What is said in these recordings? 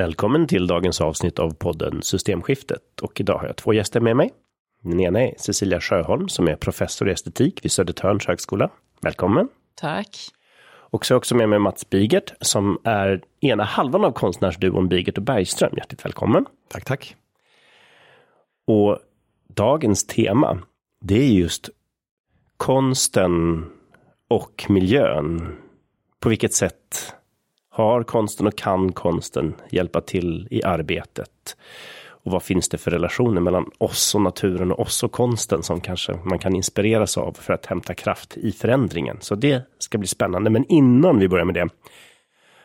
Välkommen till dagens avsnitt av podden Systemskiftet. Och idag har jag två gäster med mig. Den ena är Cecilia Sjöholm som är professor i estetik vid Södertörns högskola. Välkommen! Tack! Och så är också med mig Mats Bigert som är ena halvan av konstnärsduon Bigert och Bergström. Hjärtligt välkommen! Tack, tack! Och dagens tema, det är just konsten och miljön. På vilket sätt har konsten och kan konsten hjälpa till i arbetet? Och vad finns det för relationer mellan oss och naturen och oss och konsten som kanske man kan inspireras av för att hämta kraft i förändringen? Så det ska bli spännande. Men innan vi börjar med det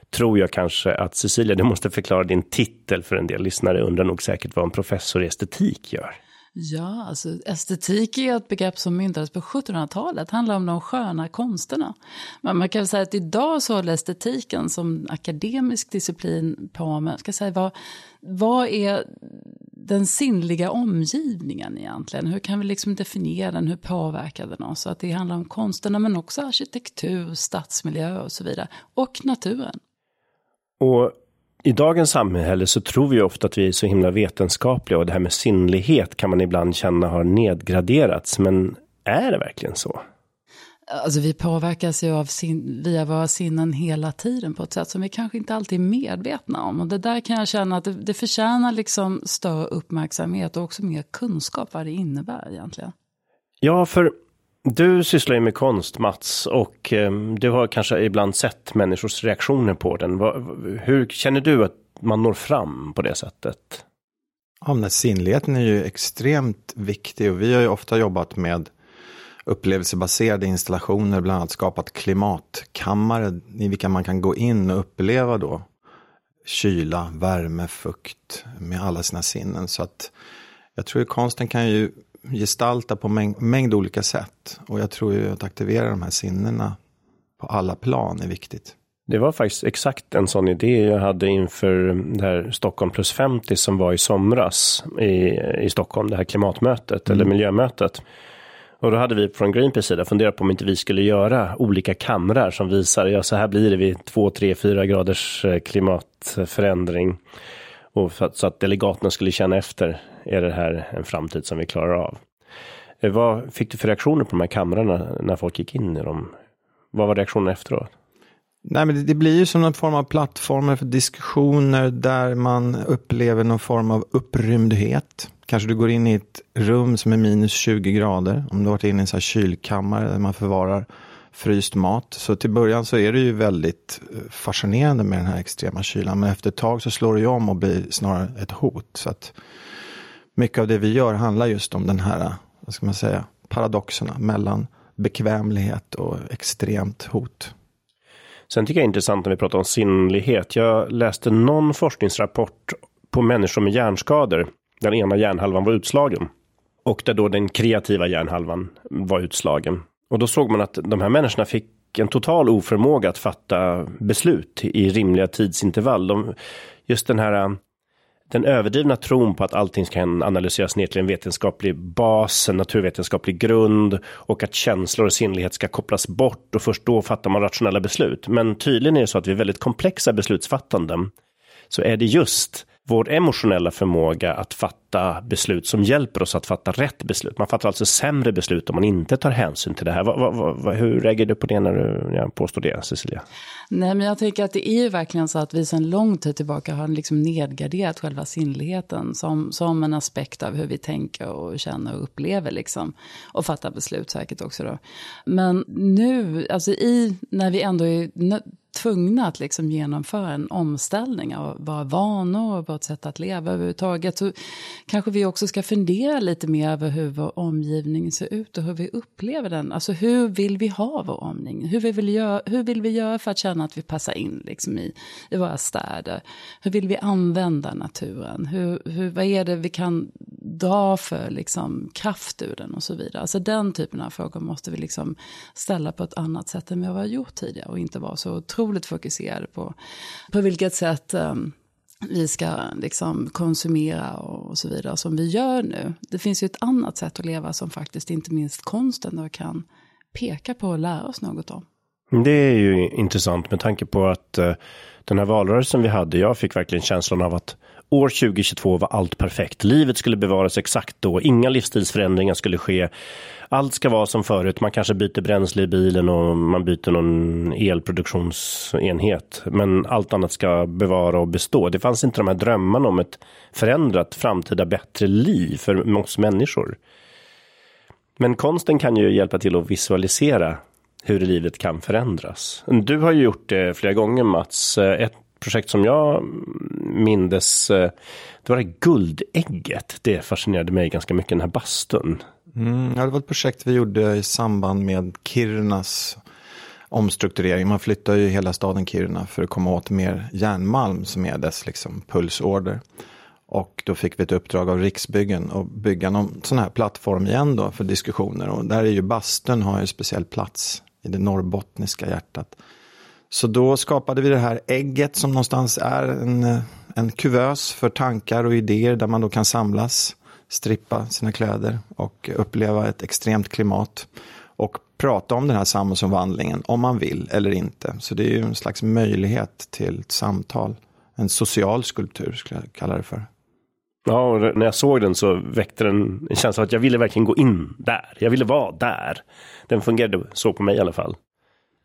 tror jag kanske att Cecilia, du måste förklara din titel för en del lyssnare undrar nog säkert vad en professor i estetik gör. Ja, alltså estetik är ett begrepp som myntades på 1700-talet. Det handlar om de sköna konsterna. Men man kan säga att idag så håller estetiken som akademisk disciplin på med, ska säga, vad, vad är den sinnliga omgivningen egentligen? Hur kan vi liksom definiera den? Hur påverkar den oss? Så att det handlar om konsterna men också arkitektur, stadsmiljö och så vidare. Och naturen. Och i dagens samhälle så tror vi ofta att vi är så himla vetenskapliga och det här med sinnlighet kan man ibland känna har nedgraderats. Men är det verkligen så? Alltså vi påverkas ju av sin, via våra sinnen hela tiden på ett sätt som vi kanske inte alltid är medvetna om. Och det där kan jag känna att det, det förtjänar liksom större uppmärksamhet och också mer kunskap vad det innebär egentligen. Ja, för du sysslar ju med konst Mats och ehm, du har kanske ibland sett människors reaktioner på den. hur känner du att man når fram på det sättet? Ja, men sinnligheten är ju extremt viktig och vi har ju ofta jobbat med upplevelsebaserade installationer, bland annat skapat klimatkammare i vilka man kan gå in och uppleva då kyla, värme, fukt med alla sina sinnen. Så att jag tror att konsten kan ju gestalta på mäng mängd olika sätt. Och jag tror ju att aktivera de här sinnena på alla plan är viktigt. Det var faktiskt exakt en sån idé jag hade inför det här Stockholm plus 50 som var i somras i, i Stockholm, det här klimatmötet mm. eller miljömötet. Och då hade vi från Greenpeace sida funderat på om inte vi skulle göra olika kamrar som visar, ja så här blir det vid 2, 3, 4 graders eh, klimatförändring. Och för att, så att delegaterna skulle känna efter, är det här en framtid som vi klarar av? Eh, vad fick du för reaktioner på de här kamrarna när folk gick in i dem? Vad var reaktionen efteråt? Nej, men det, det blir ju som någon form av plattformar för diskussioner där man upplever någon form av upprymdhet. Kanske du går in i ett rum som är minus 20 grader. Om du har varit inne i en sån här kylkammare där man förvarar fryst mat. Så till början så är det ju väldigt eh, fascinerande med den här extrema kylan. Men efter ett tag så slår det ju om och blir snarare ett hot. Så att mycket av det vi gör handlar just om den här, vad ska man säga, paradoxerna mellan bekvämlighet och extremt hot. Sen tycker jag det är intressant när vi pratar om sinnlighet. Jag läste någon forskningsrapport på människor med hjärnskador. Den ena hjärnhalvan var utslagen. Och där då den kreativa hjärnhalvan var utslagen. Och då såg man att de här människorna fick en total oförmåga att fatta beslut i rimliga tidsintervall. De, just den här den överdrivna tron på att allting kan analyseras ner till en vetenskaplig bas, en naturvetenskaplig grund och att känslor och sinnlighet ska kopplas bort och först då fattar man rationella beslut. Men tydligen är det så att vi är väldigt komplexa beslutsfattanden så är det just vår emotionella förmåga att fatta beslut som hjälper oss att fatta rätt beslut. Man fattar alltså sämre beslut om man inte tar hänsyn till det här. Va, va, va, hur reagerar du på det när du när jag påstår det, Cecilia? Nej, men jag tänker att det är ju verkligen så att vi sedan lång tid tillbaka har liksom nedgraderat själva sinnligheten som, som en aspekt av hur vi tänker och känner och upplever liksom. Och fattar beslut säkert också då. Men nu, alltså i, när vi ändå är tvungna att liksom genomföra en omställning av våra vanor och vårt sätt att leva överhuvudtaget så kanske vi också ska fundera lite mer över hur vår omgivning ser ut och hur vi upplever den. Alltså hur vill vi ha vår omgivning? Hur vill vi göra, hur vill vi göra för att känna att vi passar in liksom i, i våra städer? Hur vill vi använda naturen? Hur, hur, vad är det vi kan dra för liksom, kraft ur den och så vidare? Alltså den typen av frågor måste vi liksom ställa på ett annat sätt än vi har gjort tidigare och inte vara så otroligt fokuserade på på vilket sätt um, vi ska liksom konsumera och så vidare som vi gör nu. Det finns ju ett annat sätt att leva som faktiskt inte minst konsten då kan peka på och lära oss något om. Det är ju intressant med tanke på att uh, den här valrörelsen vi hade, jag fick verkligen känslan av att år 2022 var allt perfekt. Livet skulle bevaras exakt då, inga livsstilsförändringar skulle ske. Allt ska vara som förut, man kanske byter bränsle i bilen och man byter någon elproduktionsenhet. Men allt annat ska bevara och bestå. Det fanns inte de här drömmarna om ett förändrat framtida bättre liv för oss människor. Men konsten kan ju hjälpa till att visualisera hur livet kan förändras. Du har ju gjort det flera gånger Mats. Ett projekt som jag mindes, eh, det var det guldägget. Det fascinerade mig ganska mycket, den här bastun. Mm, ja, det var ett projekt vi gjorde i samband med Kirunas omstrukturering. Man flyttar ju hela staden Kiruna för att komma åt mer järnmalm som är dess liksom, pulsorder. Och då fick vi ett uppdrag av Riksbyggen att bygga någon sån här plattform igen då för diskussioner. Och där är ju bastun har ju speciell plats i det norrbottniska hjärtat. Så då skapade vi det här ägget som någonstans är en, en kuvös för tankar och idéer där man då kan samlas, strippa sina kläder och uppleva ett extremt klimat. Och prata om den här samhällsomvandlingen om man vill eller inte. Så det är ju en slags möjlighet till ett samtal. En social skulptur skulle jag kalla det för. Ja, och när jag såg den så väckte den en känsla av att jag ville verkligen gå in där. Jag ville vara där. Den fungerade så på mig i alla fall.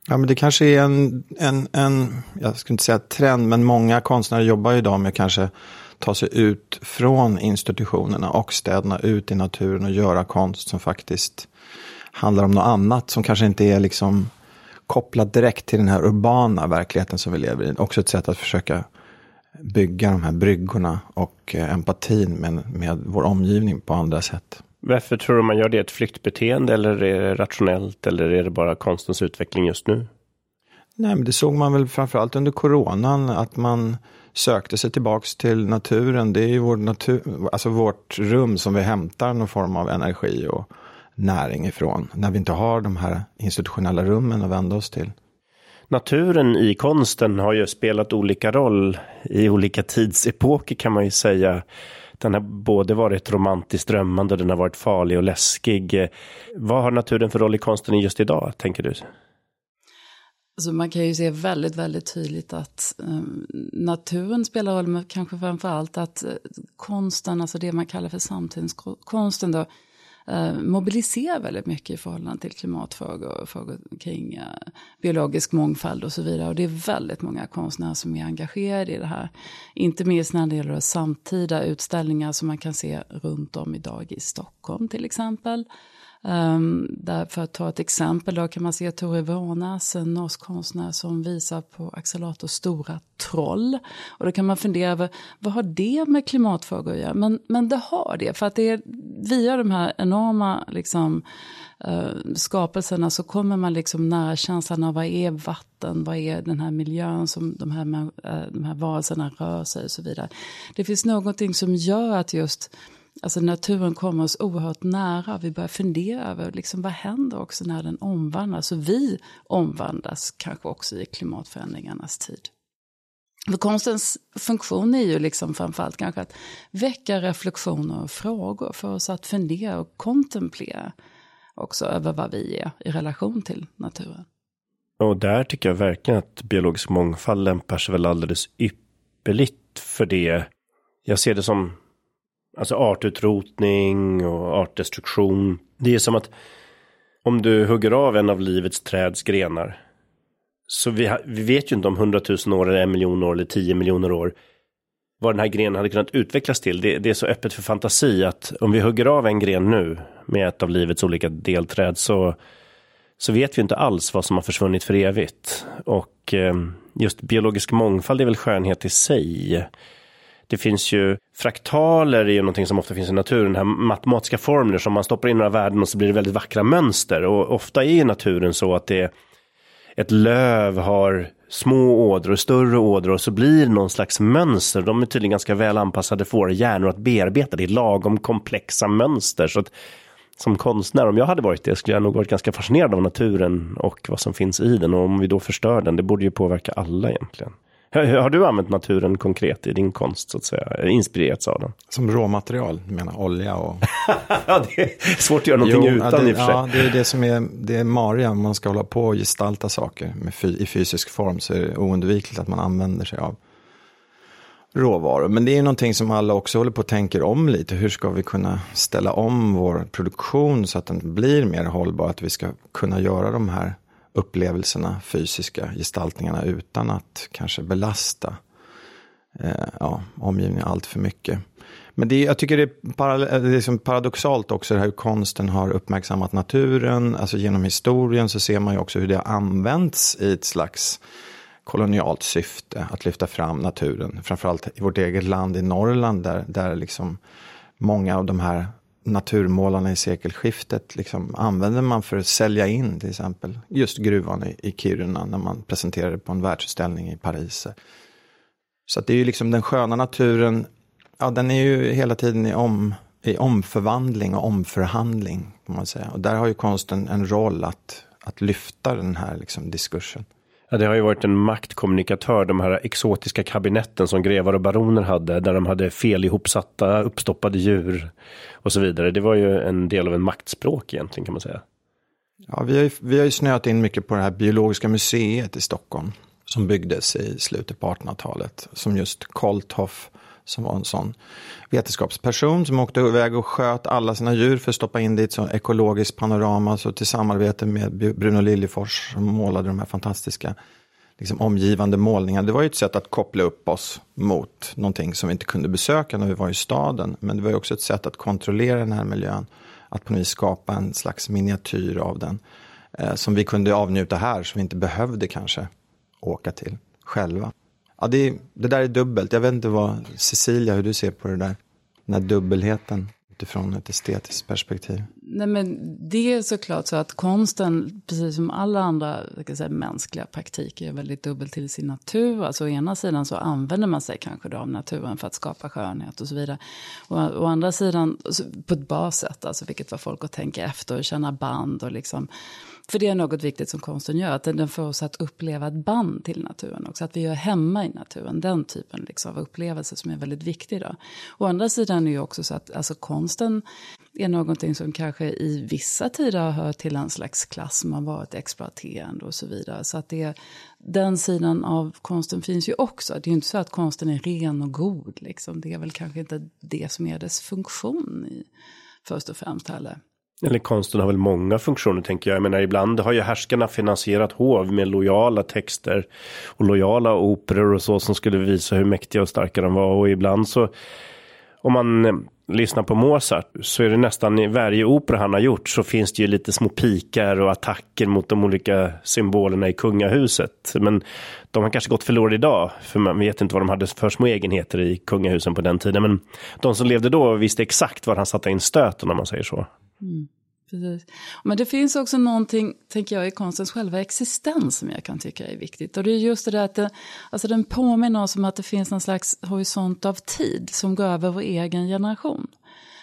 Ja, men det kanske är en, en, en, jag skulle inte säga trend, men många konstnärer jobbar idag med kanske ta sig ut från institutionerna och städerna ut i naturen och göra konst som faktiskt handlar om något annat som kanske inte är liksom kopplat direkt till den här urbana verkligheten som vi lever i. Också ett sätt att försöka bygga de här bryggorna och eh, empatin med, med vår omgivning på andra sätt. Varför tror du man gör det? Ett flyktbeteende eller är det rationellt eller är det bara konstens utveckling just nu? Nej, men det såg man väl framförallt under coronan att man sökte sig tillbaks till naturen. Det är ju vår natur, alltså vårt rum som vi hämtar någon form av energi och näring ifrån. När vi inte har de här institutionella rummen att vända oss till. Naturen i konsten har ju spelat olika roll i olika tidsepoker kan man ju säga. Den har både varit romantiskt drömmande och den har varit farlig och läskig. Vad har naturen för roll i konsten just idag, tänker du? Alltså man kan ju se väldigt, väldigt tydligt att um, naturen spelar roll, men kanske framför allt att eh, konsten, alltså det man kallar för samtidskonsten då, Eh, mobiliserar väldigt mycket i förhållande till klimatfrågor och frågor kring eh, biologisk mångfald och så vidare. Och det är väldigt många konstnärer som är engagerade i det här. Inte minst när det gäller samtida utställningar som man kan se runt om idag i Stockholm till exempel. Um, där för att ta ett exempel då kan man se Tore Vånas, alltså en norsk konstnär som visar på Axelators stora troll. Och då kan man fundera över vad har det med klimatfrågor att göra? Men, men det har det, för att det är via de här enorma liksom, uh, skapelserna så kommer man liksom nära känslan av vad är vatten, vad är den här miljön som de här, uh, de här varelserna rör sig och så vidare. Det finns någonting som gör att just Alltså naturen kommer oss oerhört nära. Vi börjar fundera över liksom, vad händer också när den omvandlas. Och vi omvandlas kanske också i klimatförändringarnas tid. För konstens funktion är ju liksom framförallt kanske att väcka reflektioner och frågor för oss att fundera och kontemplera också över vad vi är i relation till naturen. Och där tycker jag verkligen att biologisk mångfald lämpar sig väl alldeles ypperligt för det. Jag ser det som Alltså artutrotning och artdestruktion. Det är som att om du hugger av en av livets träds grenar. Så vi, vi vet ju inte om hundratusen år eller en miljon år eller tio miljoner år. Vad den här grenen hade kunnat utvecklas till. Det, det, är så öppet för fantasi att om vi hugger av en gren nu med ett av livets olika delträd så, så vet vi inte alls vad som har försvunnit för evigt. Och ehm, just biologisk mångfald är väl skönhet i sig. Det finns ju fraktaler är ju någonting som ofta finns i naturen, här matematiska formler som man stoppar in några värden och så blir det väldigt vackra mönster. Och ofta är naturen så att det ett löv har små ådror, större ådror och så blir det någon slags mönster. De är tydligen ganska väl anpassade för våra hjärnor att bearbeta. Det är lagom komplexa mönster. Så att som konstnär, om jag hade varit det, skulle jag nog varit ganska fascinerad av naturen och vad som finns i den. Och om vi då förstör den, det borde ju påverka alla egentligen. Har du använt naturen konkret i din konst, så att säga? Inspirerats av den? Som råmaterial, du menar olja och... ja, det är svårt att göra någonting jo, utan ja, det, i och för sig. Ja, det är det som är, det är Maria, om man ska hålla på och gestalta saker med, i fysisk form så är det oundvikligt att man använder sig av råvaror. Men det är någonting som alla också håller på att tänka om lite. Hur ska vi kunna ställa om vår produktion så att den blir mer hållbar? Att vi ska kunna göra de här upplevelserna, fysiska gestaltningarna utan att kanske belasta eh, ja, omgivningen allt för mycket. Men det, jag tycker det är, para, eh, det är liksom paradoxalt också hur konsten har uppmärksammat naturen. Alltså genom historien så ser man ju också hur det har använts i ett slags kolonialt syfte att lyfta fram naturen. Framförallt i vårt eget land i Norrland där, där liksom många av de här naturmålarna i sekelskiftet liksom använde man för att sälja in till exempel just gruvan i, i Kiruna när man presenterade på en världsutställning i Paris. Så det är ju liksom den sköna naturen, ja den är ju hela tiden i, om, i omförvandling och omförhandling. Kan man säga. Och där har ju konsten en roll att, att lyfta den här liksom diskursen. Ja, det har ju varit en maktkommunikatör, de här exotiska kabinetten som grevar och baroner hade, där de hade fel ihopsatta, uppstoppade djur och så vidare. Det var ju en del av en maktspråk egentligen kan man säga. Ja, vi har ju, vi har ju snöat in mycket på det här biologiska museet i Stockholm som byggdes i slutet på 1800-talet. Som just Kolthoff, som var en sån vetenskapsperson som åkte iväg och sköt alla sina djur för att stoppa in det i ett sånt ekologiskt panorama. Så till samarbete med Bruno Liljefors som målade de här fantastiska liksom, omgivande målningarna. Det var ju ett sätt att koppla upp oss mot någonting som vi inte kunde besöka när vi var i staden. Men det var ju också ett sätt att kontrollera den här miljön. Att på något vis skapa en slags miniatyr av den. Eh, som vi kunde avnjuta här, som vi inte behövde kanske åka till själva. Ja, det, det där är dubbelt. Jag vet inte vad, Cecilia, hur du ser på det där. Den här dubbelheten utifrån ett estetiskt perspektiv. Nej, men det är såklart så att konsten, precis som alla andra jag säga, mänskliga praktiker, är väldigt dubbel till sin natur. Alltså å ena sidan så använder man sig kanske då av naturen för att skapa skönhet och så vidare. Och å andra sidan alltså, på ett bra sätt, alltså vilket var folk att tänka efter och känna band och liksom för det är något viktigt som konsten gör, att den får oss att uppleva ett band till naturen också. Att vi gör hemma i naturen, den typen liksom av upplevelse som är väldigt viktig. Då. Å andra sidan är ju också så att alltså, konsten är någonting som kanske i vissa tider har hört till en slags klass som har varit exploaterande och så vidare. Så att det, den sidan av konsten finns ju också. Det är ju inte så att konsten är ren och god. Liksom. Det är väl kanske inte det som är dess funktion i, först och främst heller. Eller konsten har väl många funktioner tänker jag. Jag menar ibland har ju härskarna finansierat hov med lojala texter och lojala operor och så som skulle visa hur mäktiga och starka de var. Och ibland så om man lyssnar på Mozart så är det nästan i varje opera han har gjort så finns det ju lite små pikar och attacker mot de olika symbolerna i kungahuset. Men de har kanske gått förlorade idag, för man vet inte vad de hade för små egenheter i kungahusen på den tiden. Men de som levde då visste exakt var han satte in stöten om man säger så. Mm. Precis. Men det finns också någonting, tänker jag, i konstens själva existens som jag kan tycka är viktigt. Och det är just det där att det, alltså den påminner oss om att det finns någon slags horisont av tid som går över vår egen generation.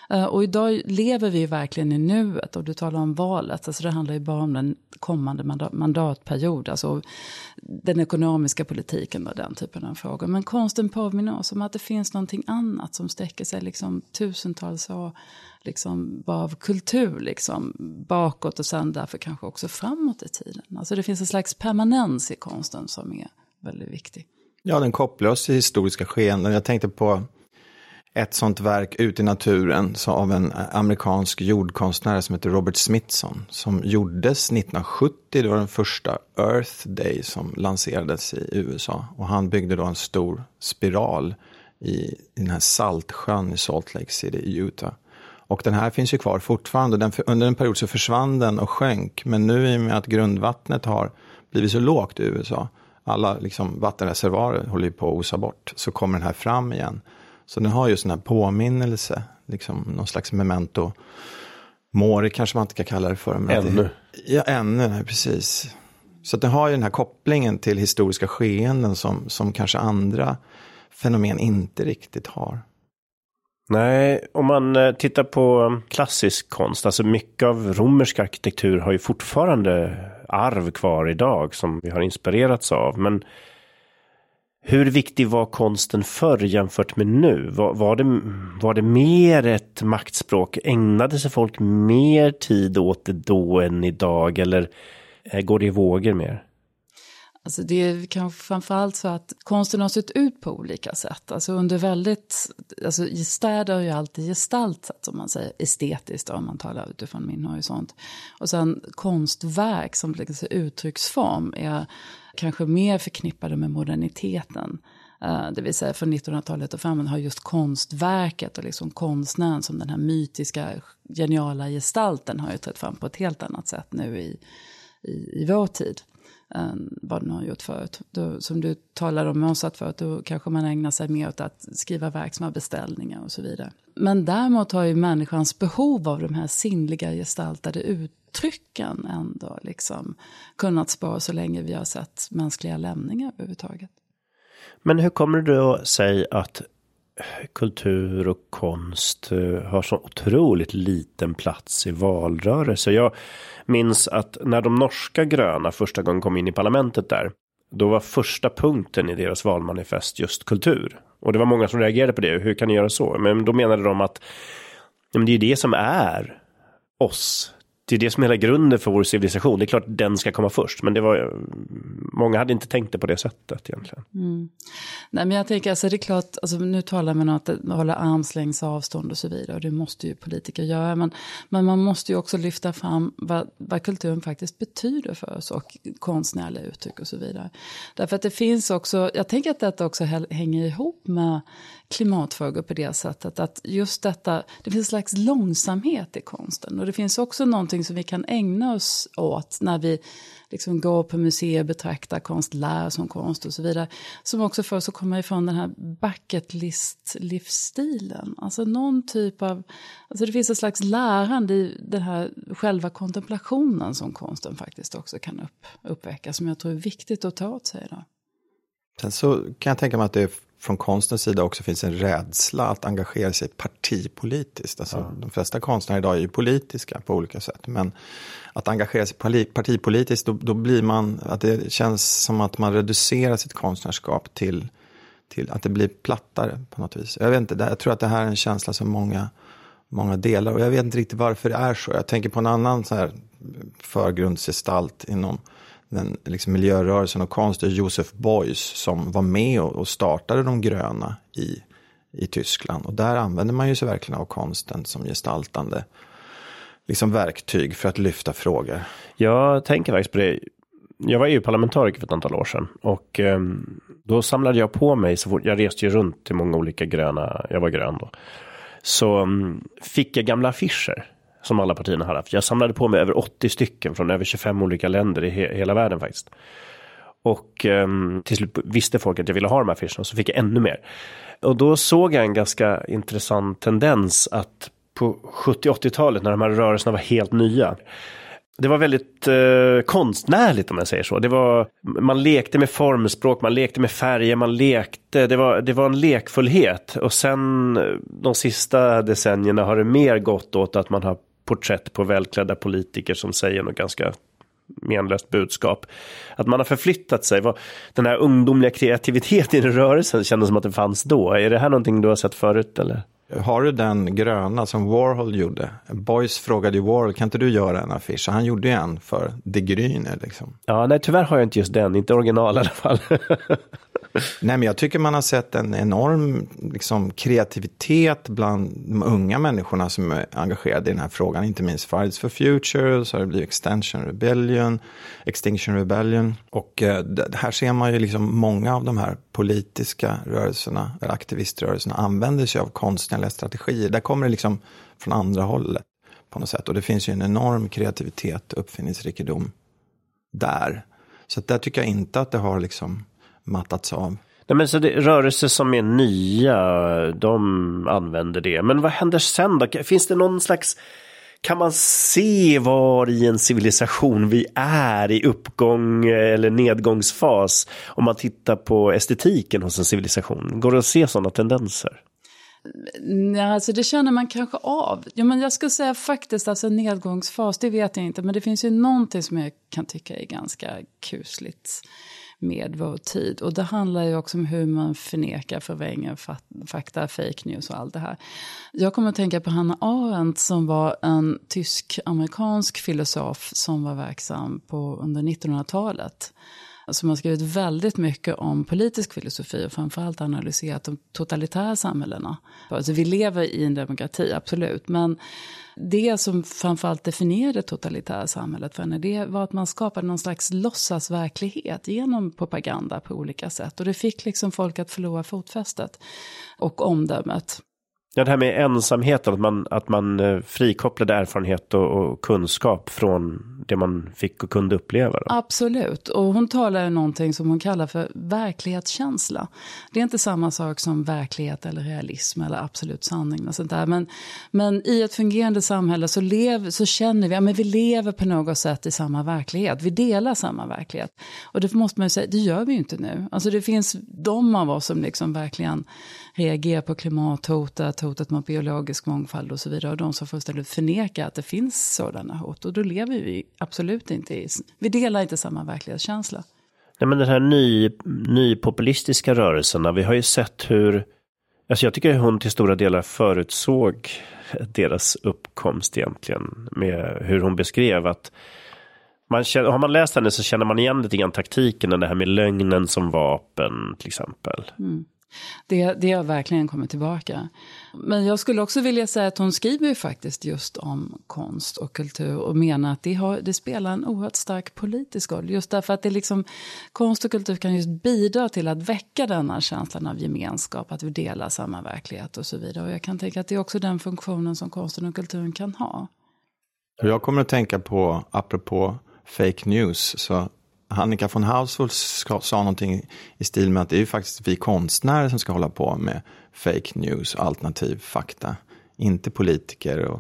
Eh, och idag lever vi ju verkligen i nuet och du talar om valet, alltså det handlar ju bara om den kommande mandat mandatperiod, alltså den ekonomiska politiken och den typen av frågor. Men konsten påminner oss om att det finns någonting annat som sträcker sig liksom tusentals år liksom, av kultur liksom, bakåt och sen därför kanske också framåt i tiden. Alltså det finns en slags permanens i konsten som är väldigt viktig. Ja, den kopplar oss till historiska skeenden. Jag tänkte på ett sånt verk ute i naturen så av en amerikansk jordkonstnär som heter Robert Smithson. Som gjordes 1970, det var den första Earth Day som lanserades i USA. Och han byggde då en stor spiral i, i den här saltsjön i Salt Lake City i Utah. Och den här finns ju kvar fortfarande. Den, under en period så försvann den och sjönk. Men nu i och med att grundvattnet har blivit så lågt i USA. Alla liksom, vattenreservoarer håller ju på att osa bort. Så kommer den här fram igen. Så den har ju sån här påminnelse. Liksom någon slags memento. Mori kanske man inte kan kalla det för. Men ännu. Det, ja, ännu, nej, precis. Så den har ju den här kopplingen till historiska skeenden som, som kanske andra fenomen inte riktigt har. Nej, om man eh, tittar på klassisk konst, alltså mycket av romersk arkitektur har ju fortfarande arv kvar idag som vi har inspirerats av. Men hur viktig var konsten förr jämfört med nu? Var, var, det, var det mer ett maktspråk? Ägnade sig folk mer tid åt det då än idag? Eller eh, går det i vågor mer? Alltså det är kanske framförallt så att konsten har sett ut på olika sätt. Alltså under väldigt, alltså städer har ju alltid gestaltat, om man säger estetiskt, om man talar utifrån min horisont. Och sen konstverk som liksom uttrycksform är kanske mer förknippade med moderniteten. Eh, det vill säga från 1900-talet och framåt har just konstverket och liksom konstnären som den här mytiska, geniala gestalten har ju trätt fram på ett helt annat sätt nu i, i, i vår tid än vad den har gjort förut. Då, som du talade om Mozart förut, då kanske man ägnar sig mer åt att skriva verk som har beställningar och så vidare. Men däremot har ju människans behov av de här sinnliga gestaltade uttrycken ändå liksom kunnat spara så länge vi har sett mänskliga lämningar överhuvudtaget. Men hur kommer det då sig att kultur och konst eh, har så otroligt liten plats i valrörelser. Jag minns att när de norska gröna första gången kom in i parlamentet där, då var första punkten i deras valmanifest just kultur. Och det var många som reagerade på det. Hur kan ni göra så? Men då menade de att men det är ju det som är oss det är det som är hela grunden för vår civilisation. Det är klart att den ska komma först, men det var, många hade inte tänkt det på det sättet egentligen. Mm. Nej, men jag tänker, alltså det är klart, alltså, nu talar man om att hålla armslängds avstånd och så vidare, och det måste ju politiker göra, men, men man måste ju också lyfta fram vad, vad kulturen faktiskt betyder för oss, och konstnärliga uttryck och så vidare. Därför att det finns också, jag tänker att detta också hänger ihop med klimatfrågor på det sättet. Att just detta, det finns en slags långsamhet i konsten. Och det finns också någonting som vi kan ägna oss åt när vi liksom går på museer, betraktar konst, lär som konst och så vidare. Som också för oss att komma ifrån den här bucket list-livsstilen. Alltså någon typ av, alltså det finns en slags lärande i den här själva kontemplationen som konsten faktiskt också kan upp, uppväcka. Som jag tror är viktigt att ta åt sig. idag. Sen så kan jag tänka mig att det från konstens sida också finns en rädsla att engagera sig partipolitiskt. Alltså, ja. De flesta konstnärer idag är ju politiska på olika sätt. Men att engagera sig partipolitiskt, då, då blir man, att det känns som att man reducerar sitt konstnärskap till, till att det blir plattare på något vis. Jag, vet inte, jag tror att det här är en känsla som många, många delar. Och jag vet inte riktigt varför det är så. Jag tänker på en annan så här förgrundsgestalt inom den liksom miljörörelsen och konst är Josef Beuys som var med och startade de gröna i, i Tyskland. Och där använder man ju sig verkligen av konsten som gestaltande liksom verktyg för att lyfta frågor. Jag tänker faktiskt på det. Jag var EU-parlamentariker för ett antal år sedan och eh, då samlade jag på mig så fort jag reste ju runt till många olika gröna. Jag var grön då. Så um, fick jag gamla affischer som alla partierna har haft. Jag samlade på mig över 80 stycken från över 25 olika länder i he hela världen faktiskt. Och um, till slut visste folk att jag ville ha de här affischerna så fick jag ännu mer. Och då såg jag en ganska intressant tendens att på 70-80-talet när de här rörelserna var helt nya det var väldigt eh, konstnärligt om jag säger så. Det var, man lekte med formspråk, man lekte med färger, man lekte. Det var, det var en lekfullhet. Och sen eh, de sista decennierna har det mer gått åt att man har porträtt på välklädda politiker som säger något ganska menlöst budskap. Att man har förflyttat sig. Den här ungdomliga kreativiteten i rörelsen kändes som att det fanns då. Är det här någonting du har sett förut eller? Har du den gröna som Warhol gjorde? Boys frågade ju Warhol, kan inte du göra en affisch? Han gjorde ju en för De Grüner. Liksom. Ja, nej tyvärr har jag inte just den, inte original i alla fall. Nej, men jag tycker man har sett en enorm liksom, kreativitet bland de unga människorna som är engagerade i den här frågan. Inte minst Fridays for Future, så har det blivit Extension Rebellion, Extinction Rebellion. Och eh, här ser man ju liksom många av de här politiska rörelserna, eller aktiviströrelserna, använder sig av konstnärliga strategier. Där kommer det liksom från andra hållet på något sätt. Och det finns ju en enorm kreativitet och uppfinningsrikedom där. Så där tycker jag inte att det har liksom mattats av. Nej, men så det, rörelser som är nya, de använder det. Men vad händer sen då? Finns det någon slags kan man se var i en civilisation vi är i uppgång eh, eller nedgångsfas om man tittar på estetiken hos en civilisation? Går det att se sådana tendenser? Ja, alltså det känner man kanske av. Ja, men jag skulle säga faktiskt, alltså nedgångsfas, det vet jag inte. Men det finns ju någonting som jag kan tycka är ganska kusligt med vår tid. Och det handlar ju också om hur man förnekar, förvränger fakta, fake news och allt det här. Jag kommer att tänka på Hannah Arendt som var en tysk-amerikansk filosof som var verksam på, under 1900-talet som har skrivit väldigt mycket om politisk filosofi och framförallt analyserat de totalitära samhällena. Alltså vi lever i en demokrati, absolut, men det som framförallt definierade det totalitära samhället för henne, det var att man skapade någon slags låtsasverklighet genom propaganda på olika sätt. Och det fick liksom folk att förlora fotfästet och omdömet. Ja, det här med ensamheten, att man, att man eh, frikopplade erfarenhet och, och kunskap från det man fick och kunde uppleva. Då. Absolut, och hon talar ju någonting som hon kallar för verklighetskänsla. Det är inte samma sak som verklighet eller realism eller absolut sanning och sånt där. Men, men i ett fungerande samhälle så, lev, så känner vi att ja, vi lever på något sätt i samma verklighet. Vi delar samma verklighet. Och det måste man ju säga, det gör vi ju inte nu. Alltså det finns de av oss som liksom verkligen reagerar på klimathotet, hotet mot biologisk mångfald och så vidare. Och de som fullständigt förnekar att det finns sådana hot. Och då lever vi absolut inte i, vi delar inte samma verklighetskänsla. Nej, men den här ny, nypopulistiska rörelserna, vi har ju sett hur, alltså jag tycker hon till stora delar förutsåg deras uppkomst egentligen, med hur hon beskrev att man känner, har man läst henne så känner man igen lite grann taktiken, det här med lögnen som vapen till exempel. Mm. Det, det har verkligen kommit tillbaka. Men jag skulle också vilja säga att hon skriver ju faktiskt just om konst och kultur och menar att det, har, det spelar en oerhört stark politisk roll. Just därför att det liksom, konst och kultur kan just bidra till att väcka denna känslan av gemenskap, att vi delar samma verklighet och så vidare. Och jag kan tänka att det är också den funktionen som konsten och kulturen kan ha. Jag kommer att tänka på, apropå fake news, så Annika von Hauswolf sa någonting i stil med att det är ju faktiskt vi konstnärer som ska hålla på med fake news och alternativ fakta. Inte politiker och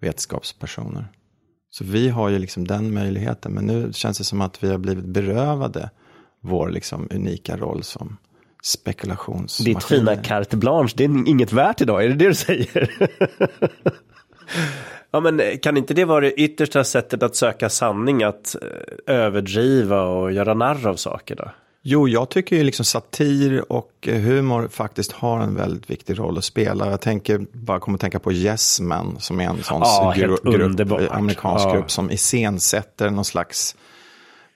vetenskapspersoner. Så vi har ju liksom den möjligheten. Men nu känns det som att vi har blivit berövade vår liksom unika roll som spekulationsmaskiner. Ditt fina carte blanche, det är inget värt idag, är det det du säger? Ja, men kan inte det vara det yttersta sättet att söka sanning, att eh, överdriva och göra narr av saker då? Jo, jag tycker ju liksom satir och humor faktiskt har en väldigt viktig roll att spela. Jag tänker, bara kommer att tänka på Yes Man som är en sån ja, grupp, amerikansk ja. grupp som iscensätter någon slags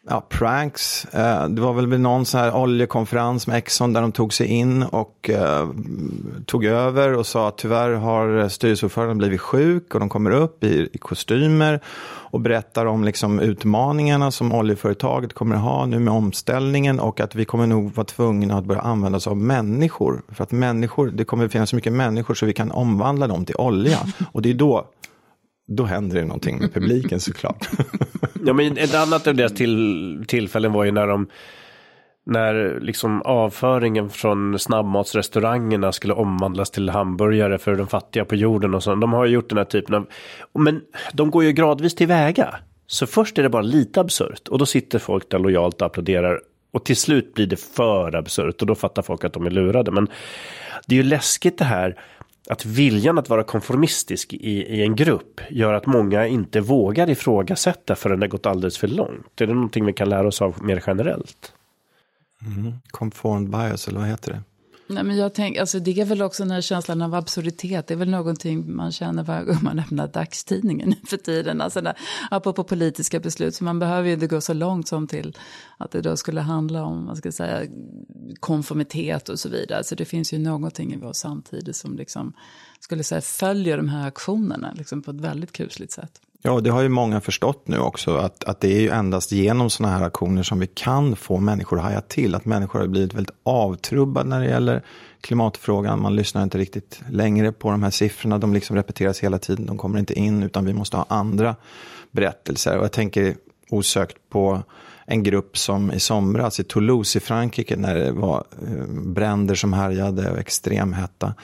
ja, pranks. Eh, det var väl någon sån här oljekonferens med Exxon där de tog sig in och eh, tog över och sa att tyvärr har styrelseordföranden blivit sjuk och de kommer upp i, i kostymer och berättar om liksom utmaningarna som oljeföretaget kommer att ha nu med omställningen och att vi kommer nog vara tvungna att börja använda oss av människor. För att människor, det kommer att finnas så mycket människor så vi kan omvandla dem till olja. Och det är då då händer det någonting med publiken såklart. ja, men ett annat av deras till, tillfällen var ju när de när liksom avföringen från snabbmatsrestaurangerna skulle omvandlas till hamburgare för de fattiga på jorden och så. De har ju gjort den här typen av, men de går ju gradvis tillväga. Så först är det bara lite absurt och då sitter folk där lojalt och applåderar och till slut blir det för absurt och då fattar folk att de är lurade. Men det är ju läskigt det här att viljan att vara konformistisk i, i en grupp gör att många inte vågar ifrågasätta förrän det gått alldeles för långt. Är det någonting vi kan lära oss av mer generellt? Mm. Conformed bias, eller vad heter det? Nej, men jag tänk, alltså det är väl också den här känslan av absurditet. Det är väl någonting man känner varje gång man öppnar dagstidningen för tiden. Alltså där, apropå politiska beslut. Så man behöver ju inte gå så långt som till att det då skulle handla om man ska säga, konformitet och så vidare. Så det finns ju någonting i vår samtid som liksom, skulle säga, följer de här aktionerna liksom på ett väldigt kusligt sätt. Ja, det har ju många förstått nu också, att, att det är ju endast genom sådana här aktioner som vi kan få människor att haja till. Att människor har blivit väldigt avtrubbade när det gäller klimatfrågan. Man lyssnar inte riktigt längre på de här siffrorna. De liksom repeteras hela tiden, de kommer inte in, utan vi måste ha andra berättelser. Och jag tänker osökt på en grupp som i somras i Toulouse i Frankrike när det var eh, bränder som härjade och extrem hetta.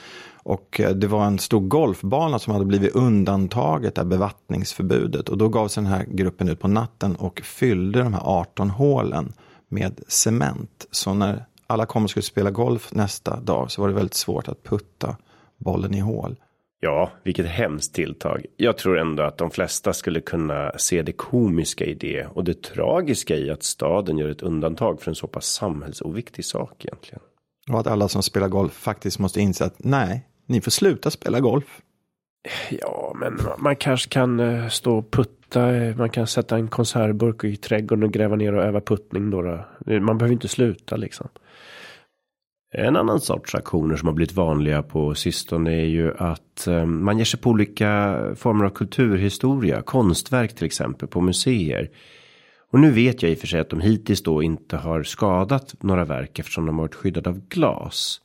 Och eh, det var en stor golfbana som hade blivit undantaget av bevattningsförbudet. Och då gav sig den här gruppen ut på natten och fyllde de här 18 hålen med cement. Så när alla kom och skulle spela golf nästa dag så var det väldigt svårt att putta bollen i hål. Ja, vilket hemskt tilltag. Jag tror ändå att de flesta skulle kunna se det komiska i det och det tragiska i att staden gör ett undantag för en så pass samhällsoviktig sak egentligen. Och att alla som spelar golf faktiskt måste inse att nej, ni får sluta spela golf. Ja, men man kanske kan eh, stå och putta. Eh, man kan sätta en konservburk i trädgården och gräva ner och öva puttning. Då. Man behöver inte sluta liksom. En annan sorts aktioner som har blivit vanliga på sistone är ju att eh, man ger sig på olika former av kulturhistoria, konstverk till exempel på museer. Och nu vet jag i och för sig att de hittills då inte har skadat några verk eftersom de har varit skyddade av glas.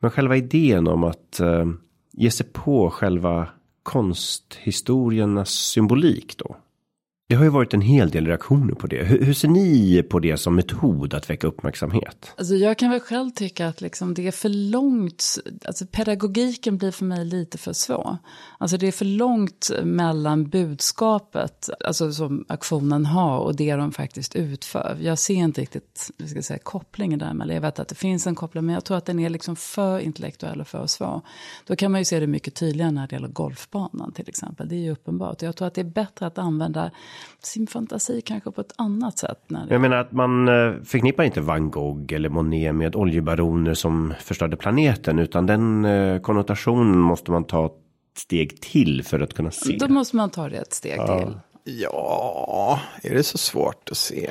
Men själva idén om att eh, ge sig på själva konsthistoriernas symbolik då. Det har ju varit en hel del reaktioner på det. Hur, hur, ser ni på det som metod att väcka uppmärksamhet? Alltså jag kan väl själv tycka att liksom det är för långt, alltså pedagogiken blir för mig lite för svår. Alltså det är för långt mellan budskapet, alltså som aktionen har och det de faktiskt utför. Jag ser inte riktigt, vi ska säga kopplingen däremellan. Jag vet att det finns en koppling, men jag tror att den är liksom för intellektuell och för svår. Då kan man ju se det mycket tydligare när det gäller golfbanan till exempel. Det är ju uppenbart. Jag tror att det är bättre att använda sin fantasi kanske på ett annat sätt. När det... Jag menar att man eh, förknippar inte Van Gogh eller Monet med oljebaroner som förstörde planeten utan den eh, konnotationen måste man ta ett steg till för att kunna se. Då måste man ta det ett steg ja. till. Ja, är det så svårt att se?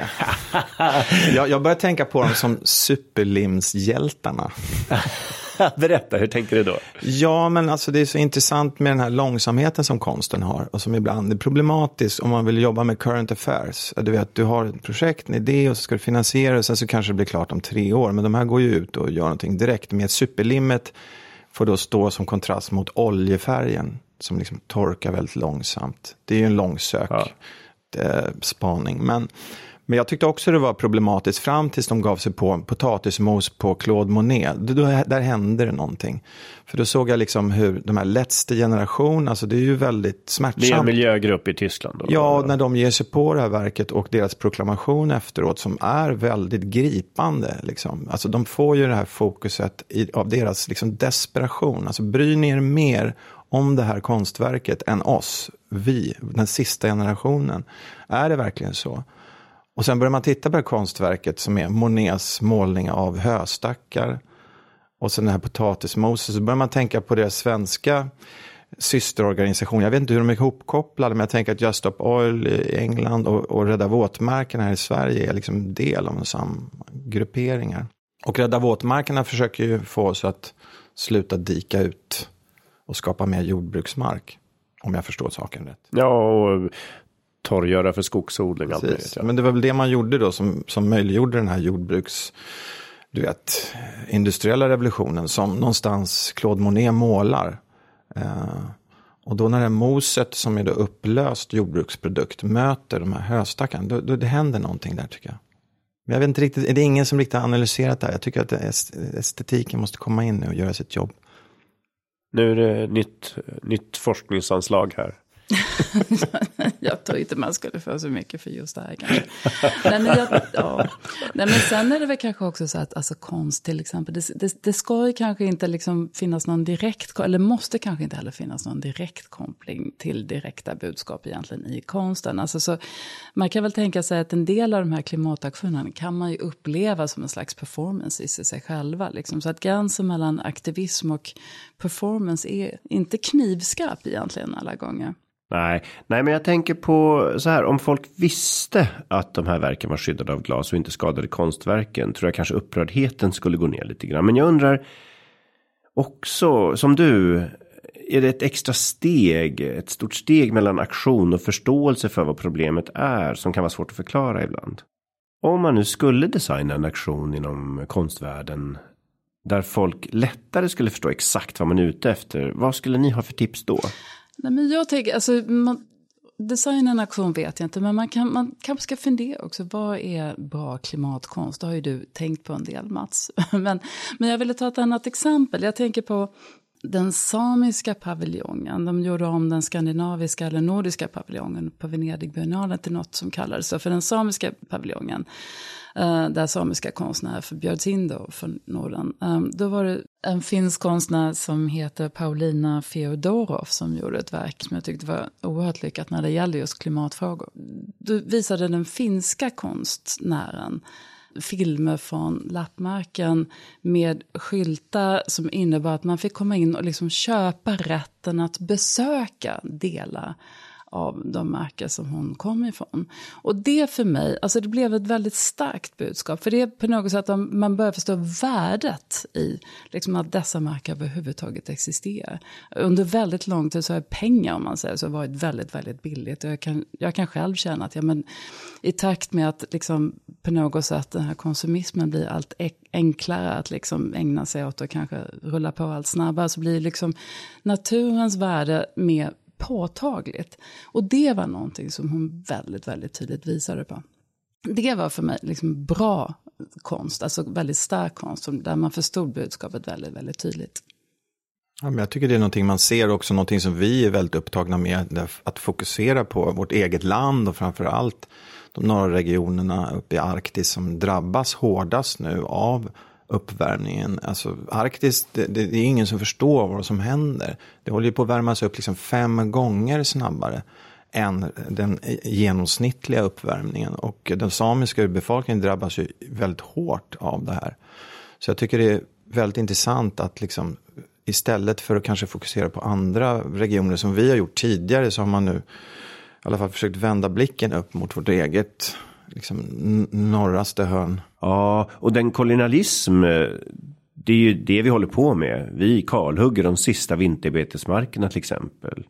jag, jag börjar tänka på dem som superlimshjältarna. Berätta, hur tänker du då? Ja, men alltså det är så intressant med den här långsamheten som konsten har och som ibland är problematisk om man vill jobba med current affairs. Du vet, du har ett projekt, en idé och så ska du finansiera och sen så kanske det blir klart om tre år. Men de här går ju ut och gör någonting direkt. Med superlimmet får då stå som kontrast mot oljefärgen som liksom torkar väldigt långsamt. Det är ju en långsök ja. spaning. Men men jag tyckte också det var problematiskt fram tills de gav sig på potatismos på Claude Monet. Då, där hände det någonting. För då såg jag liksom hur de här letzte generation, alltså det är ju väldigt smärtsamt. Det är en miljögrupp i Tyskland? Då, ja, när de ger sig på det här verket och deras proklamation efteråt som är väldigt gripande. Liksom. Alltså de får ju det här fokuset i, av deras liksom desperation. Alltså bry er mer om det här konstverket än oss, vi, den sista generationen. Är det verkligen så? Och sen börjar man titta på det här konstverket som är Monets målning av höstackar. Och sen den här potatismoset. Så börjar man tänka på deras svenska systerorganisation. Jag vet inte hur de är ihopkopplade, men jag tänker att Just Stop Oil i England och, och Rädda våtmarkerna här i Sverige är liksom del av samma grupperingar. Och Rädda våtmarkerna försöker ju få oss att sluta dika ut och skapa mer jordbruksmark. Om jag förstår saken rätt. Ja, och torrgöra för skogsodling. Precis. Men det var väl det man gjorde då som, som möjliggjorde den här jordbruks du vet, industriella revolutionen som någonstans Claude Monet målar. Eh, och då när det moset som är då upplöst jordbruksprodukt möter de här höstackarna, då, då det händer någonting där tycker jag. Men jag vet inte riktigt, är det ingen som riktigt har analyserat det här? Jag tycker att estetiken måste komma in nu och göra sitt jobb. Nu är det nytt, nytt forskningsanslag här. jag tror inte man skulle få så mycket för just det här kanske. Nej, men, jag, ja. Nej, men sen är det väl kanske också så att alltså, konst till exempel, det, det, det ska ju kanske inte liksom finnas någon direkt, eller måste kanske inte heller finnas någon direkt koppling till direkta budskap egentligen i konsten. Alltså, så, man kan väl tänka sig att en del av de här klimataktionerna kan man ju uppleva som en slags performance i sig själva. Liksom. Så att gränsen mellan aktivism och performance är inte knivskarp egentligen alla gånger. Nej, nej, men jag tänker på så här om folk visste att de här verken var skyddade av glas och inte skadade konstverken tror jag kanske upprördheten skulle gå ner lite grann. Men jag undrar också som du. Är det ett extra steg, ett stort steg mellan aktion och förståelse för vad problemet är som kan vara svårt att förklara ibland? Om man nu skulle designa en aktion inom konstvärlden där folk lättare skulle förstå exakt vad man är ute efter. Vad skulle ni ha för tips då? Nej, men jag tänker, alltså, man, design en aktion vet jag inte, men man, kan, man kanske ska fundera också. Vad är bra klimatkonst? Det har ju du tänkt på en del, Mats. men, men jag ville ta ett annat exempel. Jag tänker på den samiska paviljongen, de gjorde om den skandinaviska eller nordiska paviljongen på Venedigbiennalen till något som kallades för den samiska paviljongen. Eh, där samiska konstnärer förbjöds in då från Norden. Ehm, då var det en finsk konstnär som heter Paulina Feodorov som gjorde ett verk som jag tyckte var oerhört lyckat när det gällde just klimatfrågor. Då visade den finska konstnären filmer från lappmarken med skyltar som innebar att man fick komma in och liksom köpa rätten att besöka delar av de märken som hon kom ifrån. Och det för mig, alltså det blev ett väldigt starkt budskap. För det är på något sätt att man börjar förstå värdet i liksom att dessa märken överhuvudtaget existerar. Under väldigt lång tid så har pengar, om man säger så, varit väldigt, väldigt billigt. Och jag kan, jag kan själv känna att ja, men, i takt med att liksom, på något sätt den här konsumismen blir allt enklare att liksom ägna sig åt och kanske rulla på allt snabbare så blir liksom naturens värde mer påtagligt. Och det var någonting som hon väldigt, väldigt tydligt visade på. Det var för mig liksom bra konst, alltså väldigt stark konst, där man förstod budskapet väldigt, väldigt tydligt. Ja, men jag tycker det är någonting man ser också, någonting som vi är väldigt upptagna med, att fokusera på vårt eget land och framför allt de norra regionerna uppe i Arktis som drabbas hårdast nu av uppvärmningen. Alltså Arktis, det, det, det, är ingen som förstår vad som händer. Det håller ju på att värmas upp liksom fem gånger snabbare än den genomsnittliga uppvärmningen. Och den samiska befolkningen drabbas ju väldigt hårt av det här. Så jag tycker det är väldigt intressant att liksom istället för att kanske fokusera på andra regioner som vi har gjort tidigare så har man nu i alla fall försökt vända blicken upp mot vårt eget liksom, norraste hörn. Ja, och den kolonialism, eh, det är ju det vi håller på med. Vi kalhugger de sista vinterbetesmarkerna till exempel.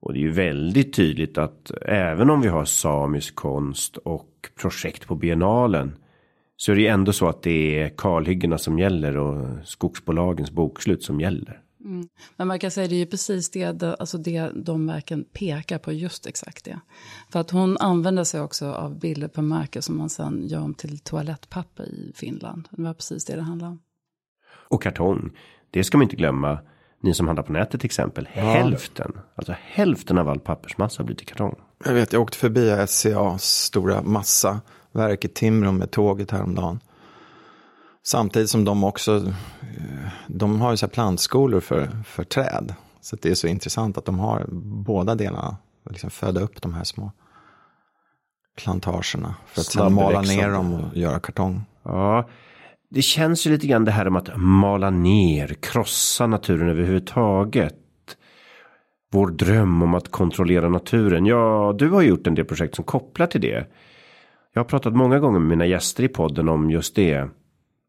Och det är ju väldigt tydligt att även om vi har samisk konst och projekt på biennalen så är det ju ändå så att det är kalhyggena som gäller och skogsbolagens bokslut som gäller. Mm. Men man kan säga att det är ju precis det, alltså det de verken pekar på, just exakt det. För att hon använder sig också av bilder på märken som man sen gör om till toalettpapper i Finland. Det var precis det det handlar om. Och kartong, det ska man inte glömma. Ni som handlar på nätet till exempel, ja. hälften, alltså hälften av all pappersmassa blir till kartong. Jag vet, jag åkte förbi SCAs stora massa verk i Timrå med tåget häromdagen. Samtidigt som de också, eh, de har ju så plantskolor för, för träd. Så det är så intressant att de har båda delarna, liksom föda upp de här små plantagerna. För att sedan mala ner dem och göra kartong. Ja, det känns ju lite grann det här om att mala ner, krossa naturen överhuvudtaget. Vår dröm om att kontrollera naturen. Ja, du har gjort en del projekt som kopplar till det. Jag har pratat många gånger med mina gäster i podden om just det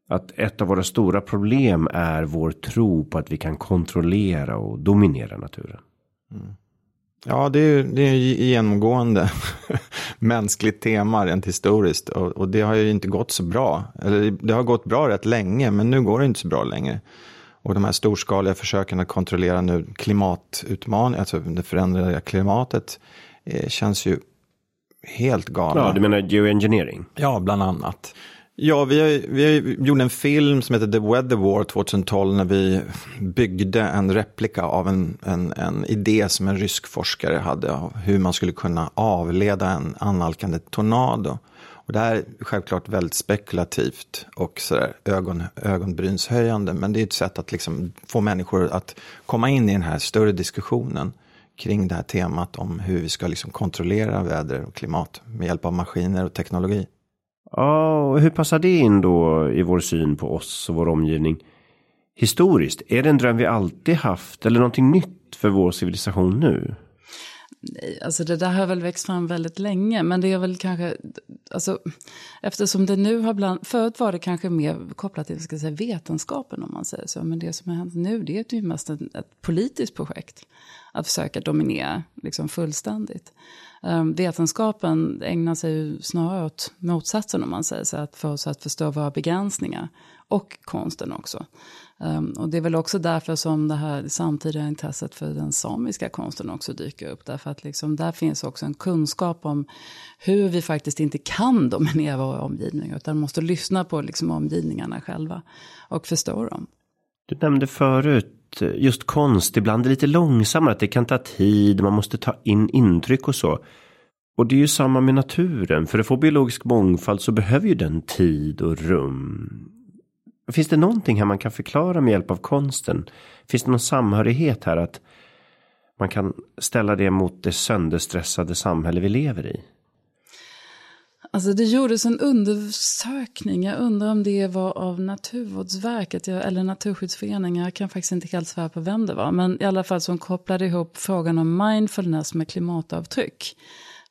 att ett av våra stora problem är vår tro på att vi kan kontrollera och dominera naturen. Mm. Ja, det är, det är genomgående mänskligt tema rent historiskt. Och, och, det har ju inte gått så bra. Eller det har gått bra rätt länge, men nu går det inte så bra längre. Och de här storskaliga försöken att kontrollera nu klimatutmaningen, alltså det förändrade klimatet, eh, känns ju helt galna. Ja, du menar geoengineering? Ja, bland annat. Ja, vi, har, vi gjorde en film som heter The Weather War 2012 när vi byggde en replika av en, en, en idé som en rysk forskare hade av hur man skulle kunna avleda en annalkande tornado. Och det här är självklart väldigt spekulativt och sådär ögon, ögonbrynshöjande, men det är ett sätt att liksom få människor att komma in i den här större diskussionen kring det här temat om hur vi ska liksom kontrollera väder och klimat med hjälp av maskiner och teknologi. Ja, och hur passar det in då i vår syn på oss och vår omgivning? Historiskt, är det en dröm vi alltid haft eller någonting nytt för vår civilisation nu? Nej, alltså det där har väl växt fram väldigt länge, men det är väl kanske, alltså eftersom det nu har bland, förut var det kanske mer kopplat till ska säga, vetenskapen om man säger så, men det som har hänt nu det är ju mest ett, ett politiskt projekt att försöka dominera liksom fullständigt. Ehm, vetenskapen ägnar sig ju snarare åt motsatsen om man säger så, att få oss att förstå våra begränsningar. Och konsten också. Um, och det är väl också därför som det här samtida intresset för den samiska konsten också dyker upp. Därför att liksom där finns också en kunskap om hur vi faktiskt inte kan dominera våra omgivningar. Utan måste lyssna på liksom omgivningarna själva och förstå dem. Du nämnde förut Eh, just konst ibland är lite långsammare, att det kan ta tid, man måste ta in intryck och så. Och det är ju samma med naturen, för att få biologisk mångfald så behöver ju den tid och rum. Finns det någonting här man kan förklara med hjälp av konsten? Finns det någon samhörighet här att man kan ställa det mot det sönderstressade samhälle vi lever i? Alltså det gjordes en undersökning, jag undrar om det var av Naturvårdsverket eller Naturskyddsföreningen, jag kan faktiskt inte helt svära på vem det var, men i alla fall som kopplade ihop frågan om mindfulness med klimatavtryck.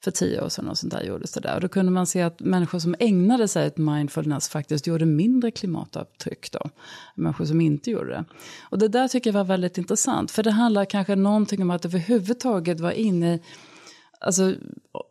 För tio år sedan och sånt där gjordes det där. Och då kunde man se att människor som ägnade sig åt mindfulness faktiskt gjorde mindre klimatavtryck då. Människor som inte gjorde det. Och det där tycker jag var väldigt intressant. För det handlar kanske någonting om att överhuvudtaget vara inne i Alltså,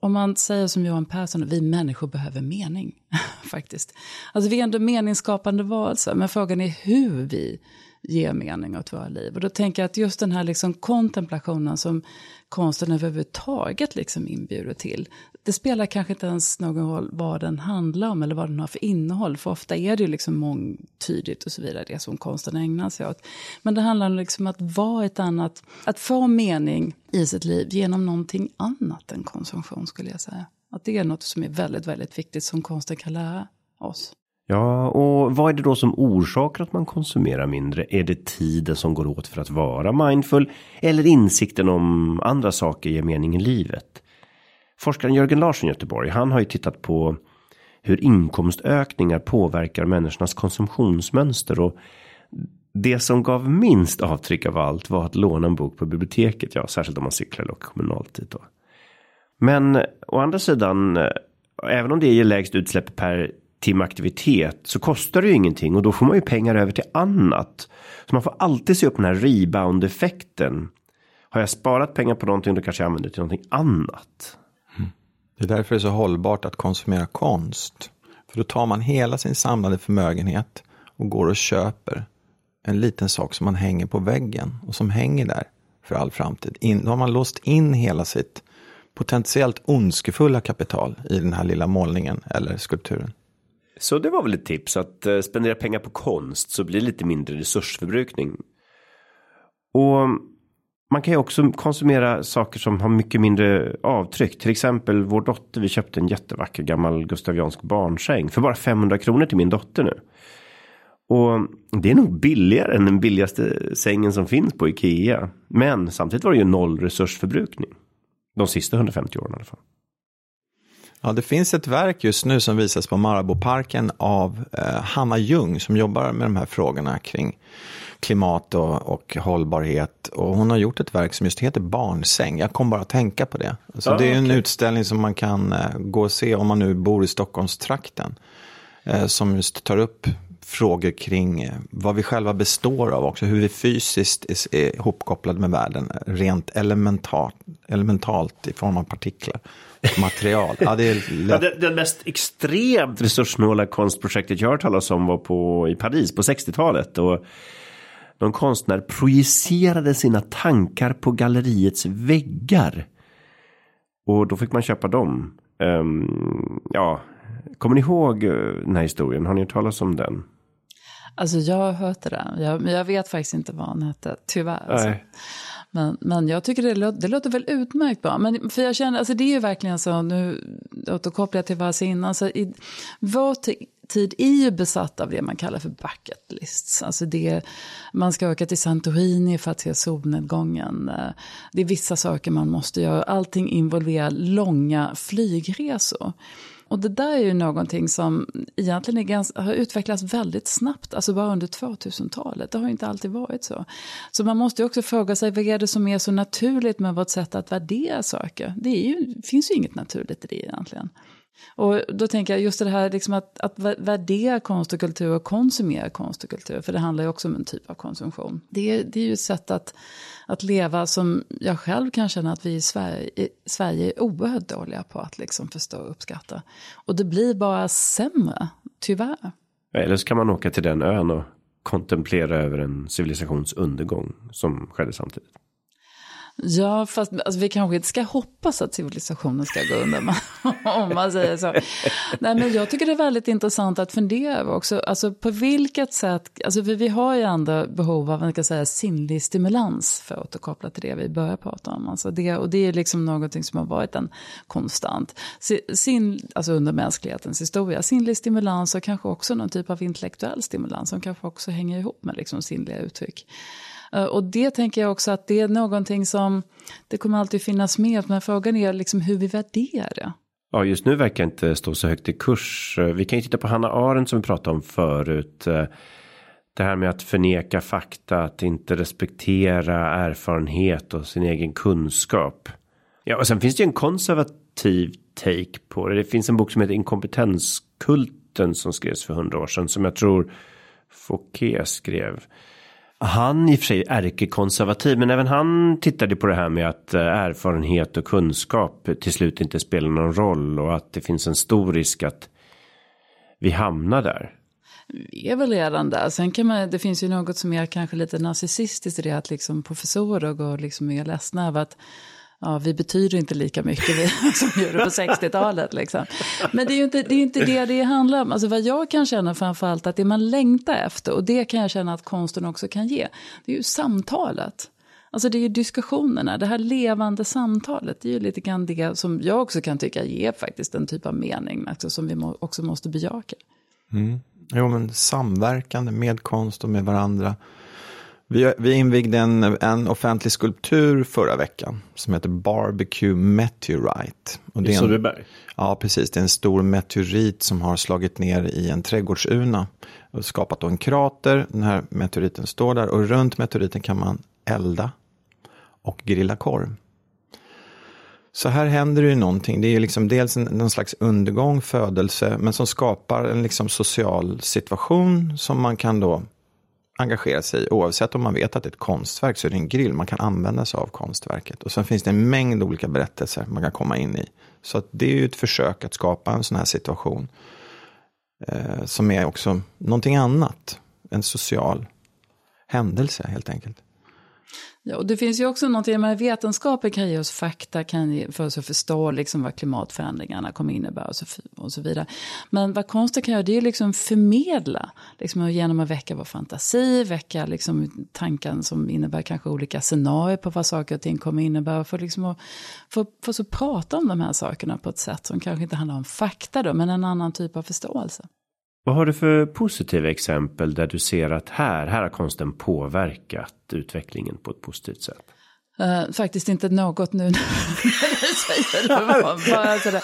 om man säger som Johan Persson, vi människor behöver mening. faktiskt. Alltså, vi är ändå meningsskapande varelser, men frågan är hur vi ger mening åt våra liv. Och då tänker jag att just den här liksom kontemplationen som konsten överhuvudtaget liksom inbjuder till. Det spelar kanske inte ens någon roll vad den handlar om eller vad den har för innehåll. För ofta är det ju liksom mångtydigt och så vidare, det som konsten ägnar sig åt. Men det handlar liksom om att vara ett annat, att få mening i sitt liv genom någonting annat än konsumtion skulle jag säga. Att det är något som är väldigt, väldigt viktigt som konsten kan lära oss. Ja, och vad är det då som orsakar att man konsumerar mindre? Är det tiden som går åt för att vara mindful? Eller insikten om andra saker ger mening i livet? Forskaren Jörgen Larsson i Göteborg, han har ju tittat på hur inkomstökningar påverkar människornas konsumtionsmönster och det som gav minst avtryck av allt var att låna en bok på biblioteket, ja, särskilt om man cyklar eller åker kommunalt dit då. Men å andra sidan, eh, även om det ger lägst utsläpp per timaktivitet så kostar det ju ingenting och då får man ju pengar över till annat. Så man får alltid se upp den här rebound effekten. Har jag sparat pengar på någonting då kanske jag använder det till någonting annat. Mm. Det är därför det är så hållbart att konsumera konst. För då tar man hela sin samlade förmögenhet och går och köper en liten sak som man hänger på väggen och som hänger där för all framtid. In, då har man låst in hela sitt potentiellt ondskefulla kapital i den här lilla målningen eller skulpturen. Så det var väl ett tips att eh, spendera pengar på konst så blir det lite mindre resursförbrukning. Och mm, man kan ju också konsumera saker som har mycket mindre avtryck. Till exempel vår dotter, vi köpte en jättevacker gammal gustaviansk barnsäng för bara 500 kronor till min dotter nu. Och mm, det är nog billigare än den billigaste sängen som finns på Ikea. Men samtidigt var det ju noll resursförbrukning. De sista 150 åren i alla fall. Ja, det finns ett verk just nu som visas på Marabouparken av eh, Hanna Ljung som jobbar med de här frågorna kring klimat och, och, hållbarhet. Och hon har gjort ett verk som just heter Barnsäng. Jag kom bara att tänka på det. Så ah, det är en utställning som man kan eh, gå och se om man nu bor i Stockholmstrakten. Eh, som just tar upp frågor kring vad vi själva består av också, hur vi fysiskt är, är ihopkopplade med världen, rent elementalt, elementalt i form av partiklar material. Ja, det, är ja, det, det, mest extremt resurssnåla konstprojektet jag har hört talas om var på, i Paris på 60-talet. Och någon konstnär projicerade sina tankar på galleriets väggar. Och då fick man köpa dem. Um, ja, kommer ni ihåg eh, den här historien? Har ni hört talas om den? Alltså jag har hört det där, jag, men jag vet faktiskt inte vad han hette, tyvärr. Alltså. Men, men jag tycker det lå det låter väl utmärkt bra. Men för jag känner, alltså det är ju verkligen så, nu återkopplar jag till vad jag sa innan, så alltså i, vår tid är ju besatt av det man kallar för bucket lists. Alltså det, man ska åka till Santorini för att se solnedgången. Eh, det är vissa saker man måste göra, allting involverar långa flygresor. Och det där är ju någonting som egentligen är ganska, har utvecklats väldigt snabbt, alltså bara under 2000-talet. Det har ju inte alltid varit så. Så man måste ju också fråga sig, vad är det som är så naturligt med vårt sätt att värdera saker? Det är ju, finns ju inget naturligt i det egentligen. Och då tänker jag just det här liksom att, att värdera konst och kultur och konsumera konst och kultur, för det handlar ju också om en typ av konsumtion. Det, det är ju ett sätt att, att leva som jag själv kan känna att vi i Sverige, i Sverige är oerhört dåliga på att liksom förstå och uppskatta. Och det blir bara sämre, tyvärr. Eller så kan man åka till den ön och kontemplera över en civilisations undergång som skedde samtidigt. Ja, fast alltså, vi kanske inte ska hoppas att civilisationen ska gå under, om man säger så. Nej, men jag tycker det är väldigt intressant att fundera över också, alltså på vilket sätt, alltså vi, vi har ju ändå behov av, man kan säga, sinnlig stimulans, för att återkoppla till det vi börjar prata om. Alltså det, och det är liksom någonting som har varit en konstant, sin, alltså under mänsklighetens historia, sinnlig stimulans och kanske också någon typ av intellektuell stimulans som kanske också hänger ihop med liksom sinnliga uttryck. Eh, och det tänker jag också att det är någonting som, det kommer alltid finnas med, men frågan är liksom hur vi värderar det. Ja, just nu verkar inte stå så högt i kurs. Eh, vi kan ju titta på Hanna Arendt som vi pratade om förut. Eh, det här med att förneka fakta, att inte respektera erfarenhet och sin egen kunskap. Ja, och sen finns det ju en konservativ take på det. Det finns en bok som heter Inkompetenskulten som skrevs för hundra år sedan som jag tror Fouquet skrev han i och för sig ärkekonservativ, men även han tittade på det här med att eh, erfarenhet och kunskap till slut inte spelar någon roll och att det finns en stor risk att vi hamnar där. Vi är väl redan där. Sen kan man, det finns ju något som är kanske lite narcissistiskt i det att liksom professorer går liksom är ledsna över att ja, vi betyder inte lika mycket som vi gjorde på 60-talet. Liksom. Men det är ju inte det, är inte det det handlar om. Alltså vad jag kan känna framförallt att det man längtar efter, och det kan jag känna att konsten också kan ge, det är ju samtalet. Alltså det är ju diskussionerna, det här levande samtalet, det är ju lite grann det som jag också kan tycka ger faktiskt en typ av mening, alltså som vi också måste bejaka. Mm. Jo, men samverkande med konst och med varandra. Vi, vi invigde en, en offentlig skulptur förra veckan som heter Barbecue Meteorite. Och det I Sundbyberg? Ja, precis. Det är en stor meteorit som har slagit ner i en trädgårdsurna och skapat en krater. Den här meteoriten står där och runt meteoriten kan man elda och grilla korv. Så här händer det ju någonting. Det är liksom dels en, någon slags undergång, födelse, men som skapar en liksom social situation som man kan då engagera sig i. Oavsett om man vet att det är ett konstverk så är det en grill. Man kan använda sig av konstverket. Och sen finns det en mängd olika berättelser man kan komma in i. Så det är ju ett försök att skapa en sån här situation. Eh, som är också någonting annat. En social händelse helt enkelt. Ja, och det finns ju också någonting, med vetenskapen kan ge oss fakta kan ge, för oss att förstå liksom vad klimatförändringarna kommer innebära och så, och så vidare. Men vad konsten kan göra det är liksom förmedla, liksom genom att väcka vår fantasi, väcka liksom tanken som innebär kanske olika scenarier på vad saker och ting kommer innebära. För, liksom att, för, för så prata om de här sakerna på ett sätt som kanske inte handlar om fakta då, men en annan typ av förståelse. Vad har du för positiva exempel där du ser att här, här har konsten påverkat utvecklingen på ett positivt sätt? Uh, faktiskt inte något nu när du säger det. Bara sådär.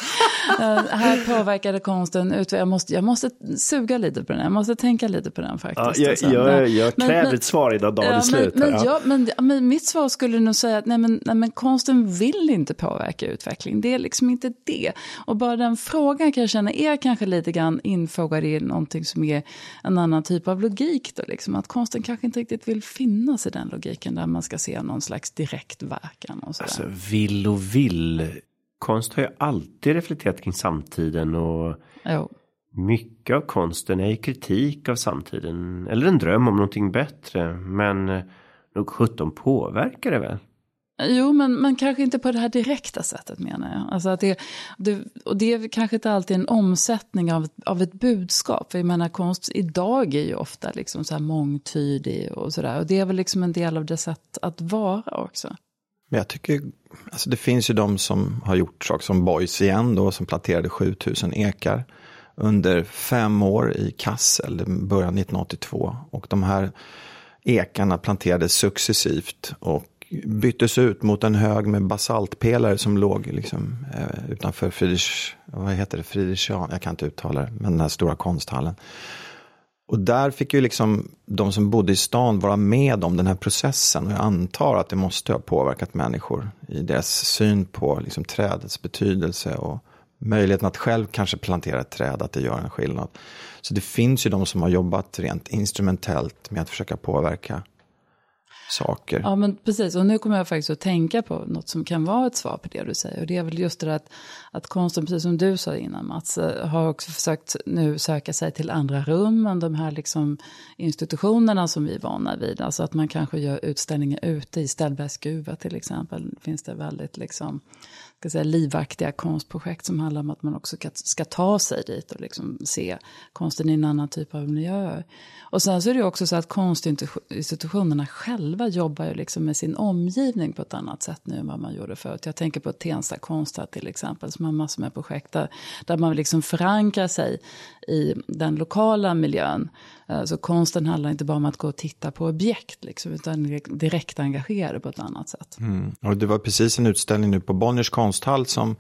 Uh, här påverkade konsten jag måste, jag måste suga lite på den, jag måste tänka lite på den faktiskt. Ja, jag, jag, jag kräver men, ett svar innan dagen är slut. Men, ja. men, men, mitt svar skulle nog säga att nej, men, nej, men konsten vill inte påverka utveckling. Det är liksom inte det. Och bara den frågan kan jag känna är kanske lite grann infogad i någonting som är en annan typ av logik. Då, liksom. Att konsten kanske inte riktigt vill finnas i den logiken där man ska se någon slags direkt verkan. Och sådär. Alltså vill och vill konst har ju alltid reflekterat kring samtiden och jo. mycket av konsten är kritik av samtiden. Eller en dröm om någonting bättre. Men nog sjutton påverkar det väl? Jo, men, men kanske inte på det här direkta sättet menar jag. Alltså att det, det, och det är kanske inte alltid en omsättning av, av ett budskap. För jag menar konst idag är ju ofta liksom så här mångtydig och sådär. Och det är väl liksom en del av det sätt att vara också. Men jag tycker, alltså det finns ju de som har gjort saker som Boys igen då, som planterade 7000 ekar under fem år i Kassel, början 1982. Och de här ekarna planterades successivt och byttes ut mot en hög med basaltpelare som låg liksom, eh, utanför Friedrich, vad heter det, Friedrichian, jag kan inte uttala det, men den här stora konsthallen. Och där fick ju liksom de som bodde i stan vara med om den här processen. Och jag antar att det måste ha påverkat människor i deras syn på liksom trädets betydelse och möjligheten att själv kanske plantera ett träd, att det gör en skillnad. Så det finns ju de som har jobbat rent instrumentellt med att försöka påverka saker. Ja, men precis. Och nu kommer jag faktiskt att tänka på något som kan vara ett svar på det du säger. Och det är väl just det där att, att konsten, precis som du sa innan Mats, eh, har också försökt nu söka sig till andra rum än de här liksom institutionerna som vi är vana vid. Alltså att man kanske gör utställningar ute i Ställbergsguva till exempel. Finns det väldigt liksom ska säga, livaktiga konstprojekt som handlar om att man också ska, ta sig dit och liksom se konsten i en annan typ av miljö. Och sen så är det också så att konstinstitutionerna själva jobbar ju liksom med sin omgivning på ett annat sätt nu än vad man gjorde förut. Jag tänker på Tensta konsthall till exempel som har massor med projekt där, där man liksom förankrar sig i den lokala miljön. Eh, så konsten handlar inte bara om att gå och titta på objekt, liksom, utan direkt engagera på ett annat sätt. Mm. Och det var precis en utställning nu på Bonniers konsthall som,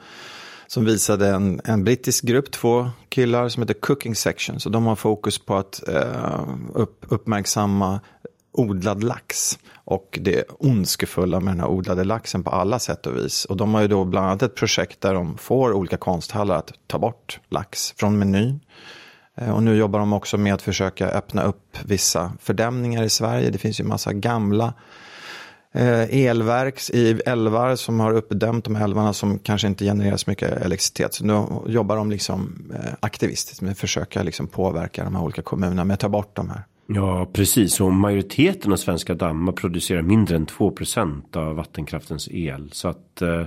som visade en, en brittisk grupp, två killar som heter Cooking Section. Så de har fokus på att eh, upp, uppmärksamma odlad lax och det ondskefulla med den här odlade laxen på alla sätt och vis. Och de har ju då bland annat ett projekt där de får olika konsthallar att ta bort lax från menyn. Eh, och nu jobbar de också med att försöka öppna upp vissa fördämningar i Sverige. Det finns ju massa gamla eh, elverk i älvar som har uppdämt de älvarna som kanske inte genererar så mycket elektricitet. Så nu jobbar de liksom eh, aktivistiskt med att försöka liksom påverka de här olika kommunerna med att ta bort de här. Ja, precis. Och majoriteten av svenska dammar producerar mindre än 2% av vattenkraftens el. Så att eh,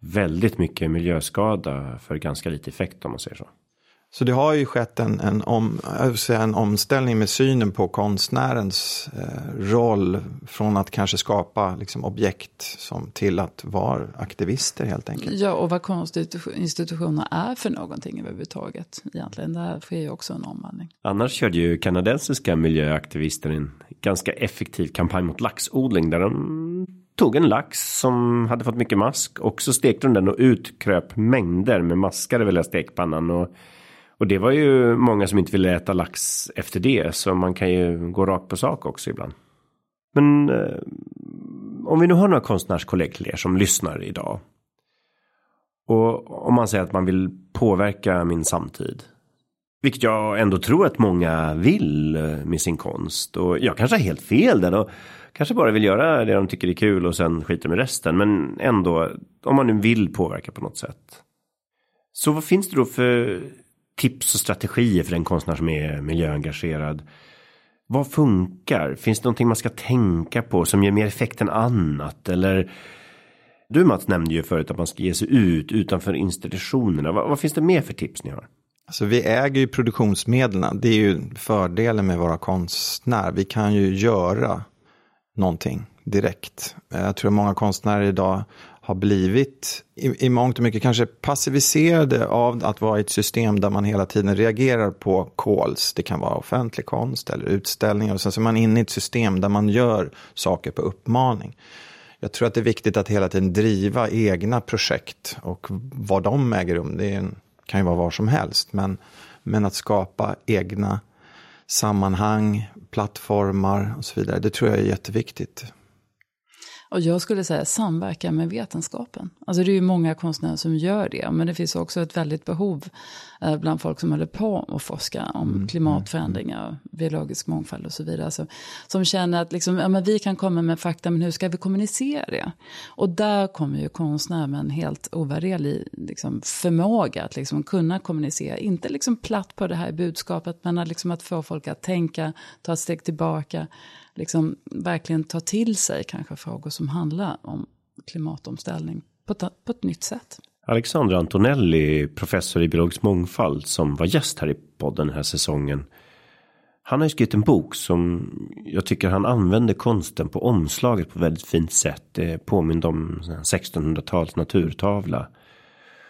väldigt mycket miljöskada för ganska lite effekt om man säger så. Så det har ju skett en, en, om, säga, en omställning med synen på konstnärens eh, roll från att kanske skapa liksom, objekt som, till att vara aktivister helt enkelt. Ja, och vad konstinstitutioner är för någonting överhuvudtaget egentligen. Där sker ju också en omvandling. Annars körde ju kanadensiska miljöaktivister en ganska effektiv kampanj mot laxodling där de tog en lax som hade fått mycket mask och så stekte de den och utkröp mängder med maskar över stekpannan och och det var ju många som inte ville äta lax efter det. Så man kan ju gå rakt på sak också ibland. Men eh, om vi nu har några konstnärskollegor till er som lyssnar idag. Och om man säger att man vill påverka min samtid. Vilket jag ändå tror att många vill eh, med sin konst. Och jag kanske har helt fel där. Och kanske bara vill göra det de tycker är kul och sen skiter med resten. Men ändå, om man nu vill påverka på något sätt. Så vad finns det då för tips och strategier för den konstnär som är miljöengagerad. Vad funkar? Finns det någonting man ska tänka på som ger mer effekt än annat? Eller du Mats nämnde ju förut att man ska ge sig ut utanför institutionerna. Vad, vad finns det mer för tips ni har? Alltså vi äger ju produktionsmedlen. Det är ju fördelen med våra konstnärer. Vi kan ju göra någonting direkt. Jag tror att många konstnärer idag har blivit i, i mångt och mycket kanske passiviserade av att vara i ett system där man hela tiden reagerar på calls. Det kan vara offentlig konst eller utställningar och sen så är man inne i ett system där man gör saker på uppmaning. Jag tror att det är viktigt att hela tiden driva egna projekt och var de äger rum, det en, kan ju vara var som helst. Men, men att skapa egna sammanhang, plattformar och så vidare, det tror jag är jätteviktigt. Och jag skulle säga samverka med vetenskapen. Alltså det är ju många konstnärer som gör det. Men det finns också ett väldigt behov eh, bland folk som håller på att forska om mm, klimatförändringar, biologisk mångfald och så vidare. Alltså, som känner att liksom, ja, men vi kan komma med fakta, men hur ska vi kommunicera det? Och där kommer ju konstnärer med en helt ovärderlig liksom, förmåga att liksom, kunna kommunicera. Inte liksom platt på det här budskapet, men att, liksom, att få folk att tänka, ta ett steg tillbaka liksom verkligen ta till sig kanske frågor som handlar om klimatomställning på ett, på ett nytt sätt. Alexandra Antonelli, professor i biologisk mångfald som var gäst här i podden den här säsongen. Han har ju skrivit en bok som jag tycker han använder konsten på omslaget på väldigt fint sätt. Det påminner om 1600-tals naturtavla.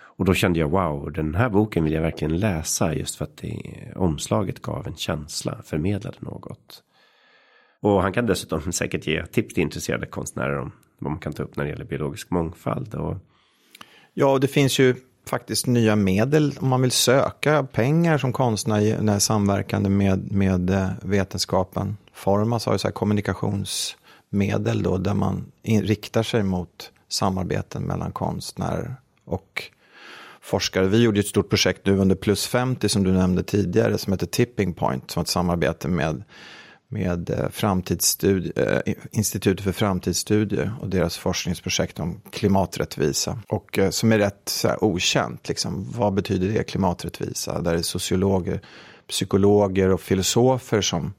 Och då kände jag wow, den här boken vill jag verkligen läsa just för att det, omslaget gav en känsla, förmedlade något. Och han kan dessutom säkert ge tips till intresserade konstnärer om vad man kan ta upp när det gäller biologisk mångfald. Och... Ja, och det finns ju faktiskt nya medel om man vill söka pengar som konstnär när samverkande med, med eh, vetenskapen. Formas har ju så här kommunikationsmedel då där man in, riktar sig mot samarbeten mellan konstnärer och forskare. Vi gjorde ett stort projekt nu under plus 50 som du nämnde tidigare som heter Tipping Point som ett samarbete med med eh, eh, Institutet för framtidsstudier och deras forskningsprojekt om klimaträttvisa. Och eh, som är rätt så här, okänt, liksom, vad betyder det, klimaträttvisa? Där det är sociologer, psykologer och filosofer som,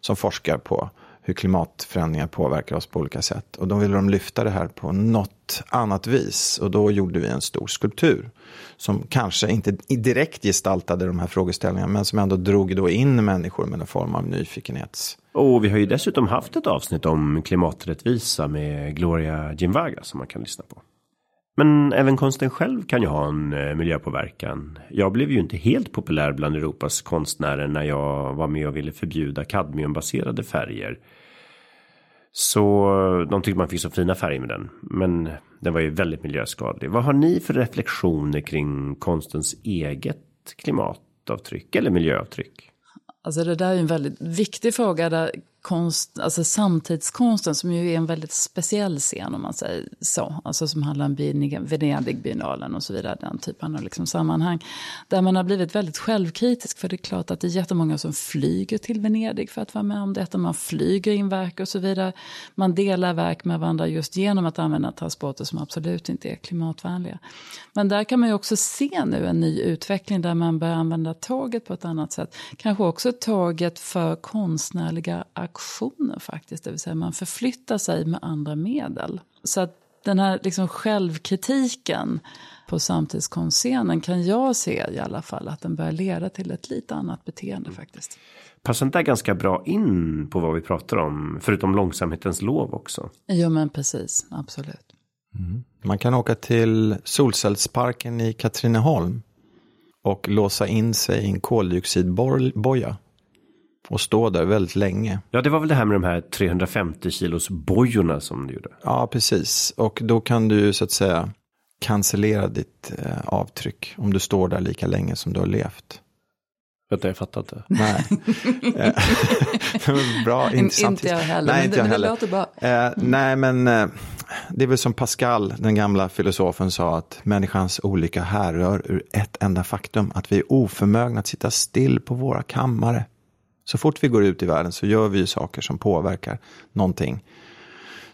som forskar på hur klimatförändringar påverkar oss på olika sätt. Och då ville de lyfta det här på något annat vis. Och då gjorde vi en stor skulptur. Som kanske inte direkt gestaltade de här frågeställningarna. Men som ändå drog då in människor med en form av nyfikenhets. Och vi har ju dessutom haft ett avsnitt om klimaträttvisa med Gloria Ginvaga som man kan lyssna på. Men även konsten själv kan ju ha en eh, miljöpåverkan. Jag blev ju inte helt populär bland Europas konstnärer när jag var med och ville förbjuda kadmiumbaserade färger. Så de tyckte man fick så fina färger med den. Men den var ju väldigt miljöskadlig. Vad har ni för reflektioner kring konstens eget klimatavtryck eller miljöavtryck? Alltså det där är en väldigt viktig fråga där konst, alltså samtidskonsten som ju är en väldigt speciell scen om man säger så. Alltså som handlar om Venedigbiennalen och så vidare, den typen av liksom sammanhang. Där man har blivit väldigt självkritisk för det är klart att det är jättemånga som flyger till Venedig för att vara med om detta. Man flyger in verk och så vidare. Man delar verk med varandra just genom att använda transporter som absolut inte är klimatvänliga. Men där kan man ju också se nu en ny utveckling där man börjar använda tåget på ett annat sätt. Kanske också tåget för konstnärliga aktioner faktiskt, det vill säga man förflyttar sig med andra medel. Så att den här liksom självkritiken på samtidskonstscenen kan jag se i alla fall att den börjar leda till ett lite annat beteende faktiskt. Passar inte ganska bra in på vad vi pratar om, förutom långsamhetens lov också? Jo men precis, absolut. Mm. Man kan åka till solcellsparken i Katrineholm och låsa in sig i en koldioxidboja och stå där väldigt länge. Ja, det var väl det här med de här 350 kilos bojorna som du gjorde. Ja, precis. Och då kan du så att säga cancellera ditt eh, avtryck om du står där lika länge som du har levt. Vänta, jag fattar inte. Nej. bra, intressant. inte jag heller, nej, inte jag heller. det låter bra. Eh, nej, men eh, det är väl som Pascal, den gamla filosofen, sa att människans olika härrör ur ett enda faktum, att vi är oförmögna att sitta still på våra kammare. Så fort vi går ut i världen så gör vi ju saker som påverkar någonting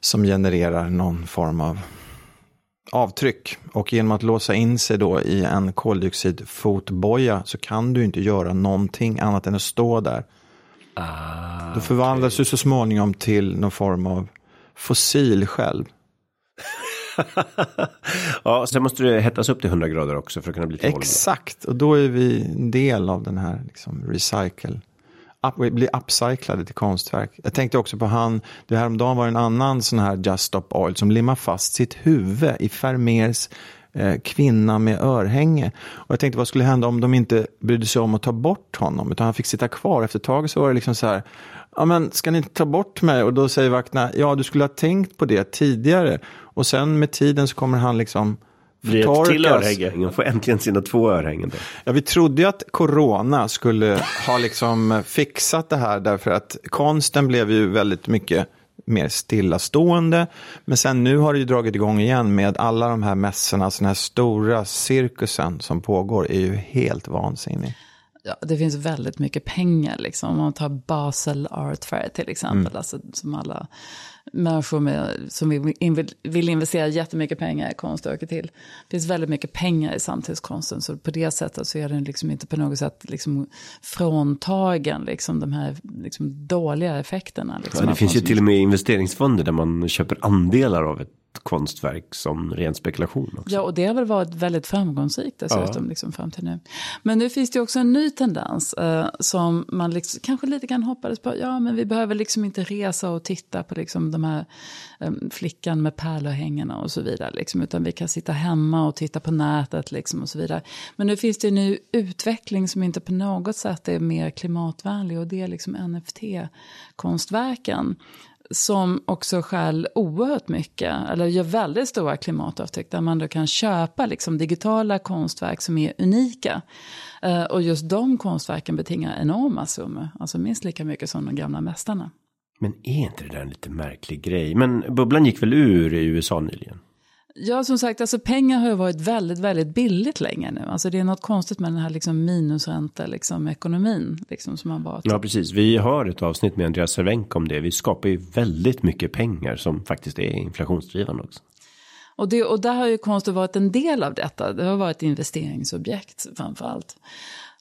som genererar någon form av avtryck. Och genom att låsa in sig då i en koldioxidfotboja så kan du inte göra någonting annat än att stå där. Ah, då förvandlas okay. du så småningom till någon form av fossil själv. ja, sen måste det hettas upp till 100 grader också för att kunna bli till Exakt, och då är vi en del av den här liksom, recycle up, bli upcyclade till konstverk. Jag tänkte också på han, det häromdagen var en annan sån här Just Stop Oil som limmar fast sitt huvud i Vermeers eh, kvinna med örhänge. Och jag tänkte vad skulle hända om de inte brydde sig om att ta bort honom, utan han fick sitta kvar. Efter ett tag så var det liksom så här, ja men ska ni inte ta bort mig? Och då säger vakterna, ja du skulle ha tänkt på det tidigare. Och sen med tiden så kommer han liksom blir ett till örhänge. Han får äntligen sina två örhängen. Då. Ja, vi trodde ju att corona skulle ha liksom fixat det här därför att konsten blev ju väldigt mycket mer stillastående. Men sen nu har det ju dragit igång igen med alla de här mässorna, den här stora cirkusen som pågår är ju helt vansinnig. Ja, det finns väldigt mycket pengar liksom. Om man tar Basel Art Fair till exempel, mm. alltså, som alla människor med, som vill, vill investera jättemycket pengar i konst åker till. Det finns väldigt mycket pengar i samtidskonsten, så på det sättet så är den liksom inte på något sätt liksom fråntagen liksom de här liksom dåliga effekterna. Liksom, ja, det finns ju till och med investeringsfonder där man köper andelar av ett konstverk som ren spekulation. Också. Ja, och det har väl varit väldigt framgångsrikt dessutom ja. liksom fram till nu. Men nu finns det också en ny tendens eh, som man liksom, kanske lite grann hoppades på. Ja, men vi behöver liksom inte resa och titta på liksom de här eh, flickan med pärlörhängena och så vidare. Liksom, utan vi kan sitta hemma och titta på nätet liksom, och så vidare. Men nu finns det en ny utveckling som inte på något sätt är mer klimatvänlig och det är liksom NFT-konstverken som också skäl oerhört mycket, eller gör väldigt stora klimatavtryck, där man då kan köpa liksom digitala konstverk som är unika. Eh, och just de konstverken betingar enorma summor, alltså minst lika mycket som de gamla mästarna. Men är inte det där en lite märklig grej? Men bubblan gick väl ur i USA nyligen? Ja, som sagt, alltså pengar har ju varit väldigt, väldigt billigt länge nu. Alltså det är något konstigt med den här liksom minusränta, liksom ekonomin, liksom som har varit. Ja, precis. Vi har ett avsnitt med Andreas Cervenka om det. Vi skapar ju väldigt mycket pengar som faktiskt är inflationsdrivande också. Och, det, och där har ju konsten varit en del av detta. Det har varit investeringsobjekt framför allt.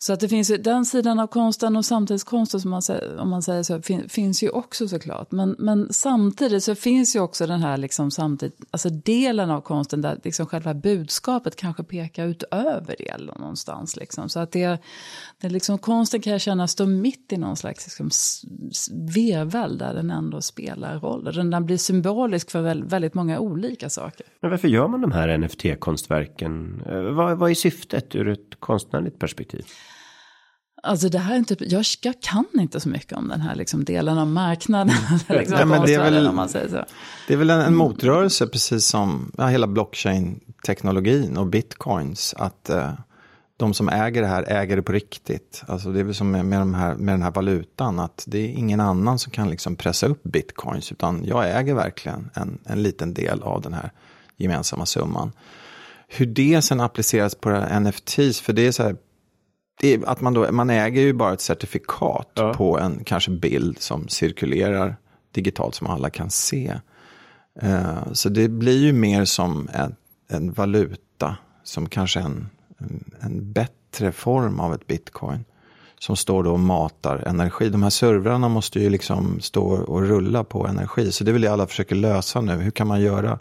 Så att det finns ju den sidan av konsten och samtidskonsten som man säger, om man säger så, fin, finns ju också såklart. Men, men samtidigt så finns ju också den här liksom samtidigt, alltså delen av konsten där liksom själva budskapet kanske pekar utöver det någonstans. Liksom. Så att det, det liksom, konsten kan jag känna står mitt i någon slags liksom, vevel där den ändå spelar roll. Den där blir symbolisk för väldigt, väldigt många olika saker. Men varför gör man de här NFT-konstverken? Eh, vad, vad är syftet ur ett konstnärligt perspektiv? Alltså det här är inte, jag, jag kan inte så mycket om den här liksom delen av marknaden. liksom Nej, men det, är väl, man säger så. det är väl en, en motrörelse precis som ja, hela blockchain-teknologin och bitcoins. Att eh, de som äger det här äger det på riktigt. Alltså det är väl som med, med, de här, med den här valutan. Att det är ingen annan som kan liksom pressa upp bitcoins. Utan jag äger verkligen en, en liten del av den här gemensamma summan. Hur det sen appliceras på NFTs, för det är så här att man, då, man äger ju bara ett certifikat ja. på en kanske bild som cirkulerar digitalt som alla kan se. Uh, så det blir ju mer som en, en valuta, som kanske en, en, en, bättre form av ett bitcoin. Som står då och matar energi. De här servrarna måste ju liksom stå och rulla på energi. Så det vill jag alla försöker lösa nu. Hur kan man göra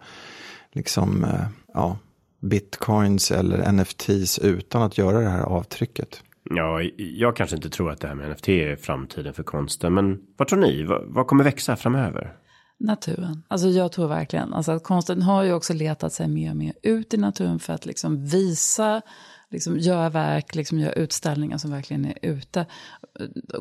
liksom, uh, ja, bitcoins eller NFTs utan att göra det här avtrycket? Ja, jag kanske inte tror att det här med NFT är framtiden för konsten. Men vad tror ni? Vad, vad kommer växa framöver? Naturen. Alltså jag tror verkligen alltså att konsten har ju också letat sig mer och mer ut i naturen för att liksom visa, liksom göra verk, liksom göra utställningar som verkligen är ute.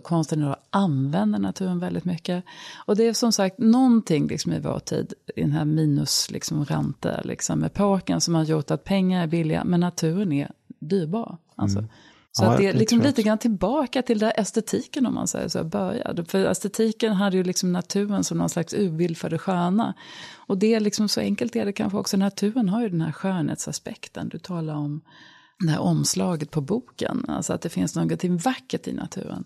Konsten idag använder naturen väldigt mycket. Och det är som sagt någonting liksom i vår tid, i den här minus liksom ränte, liksom epoken som har gjort att pengar är billiga, men naturen är dyrbar. Alltså. Mm. Så ja, att det är liksom lite grann tillbaka till där estetiken om man säger så började. För estetiken hade ju liksom naturen som någon slags urbild för det sköna. Och det är liksom så enkelt är det kanske också. Naturen har ju den här skönhetsaspekten. Du talar om det här omslaget på boken. Alltså att det finns något vackert i naturen.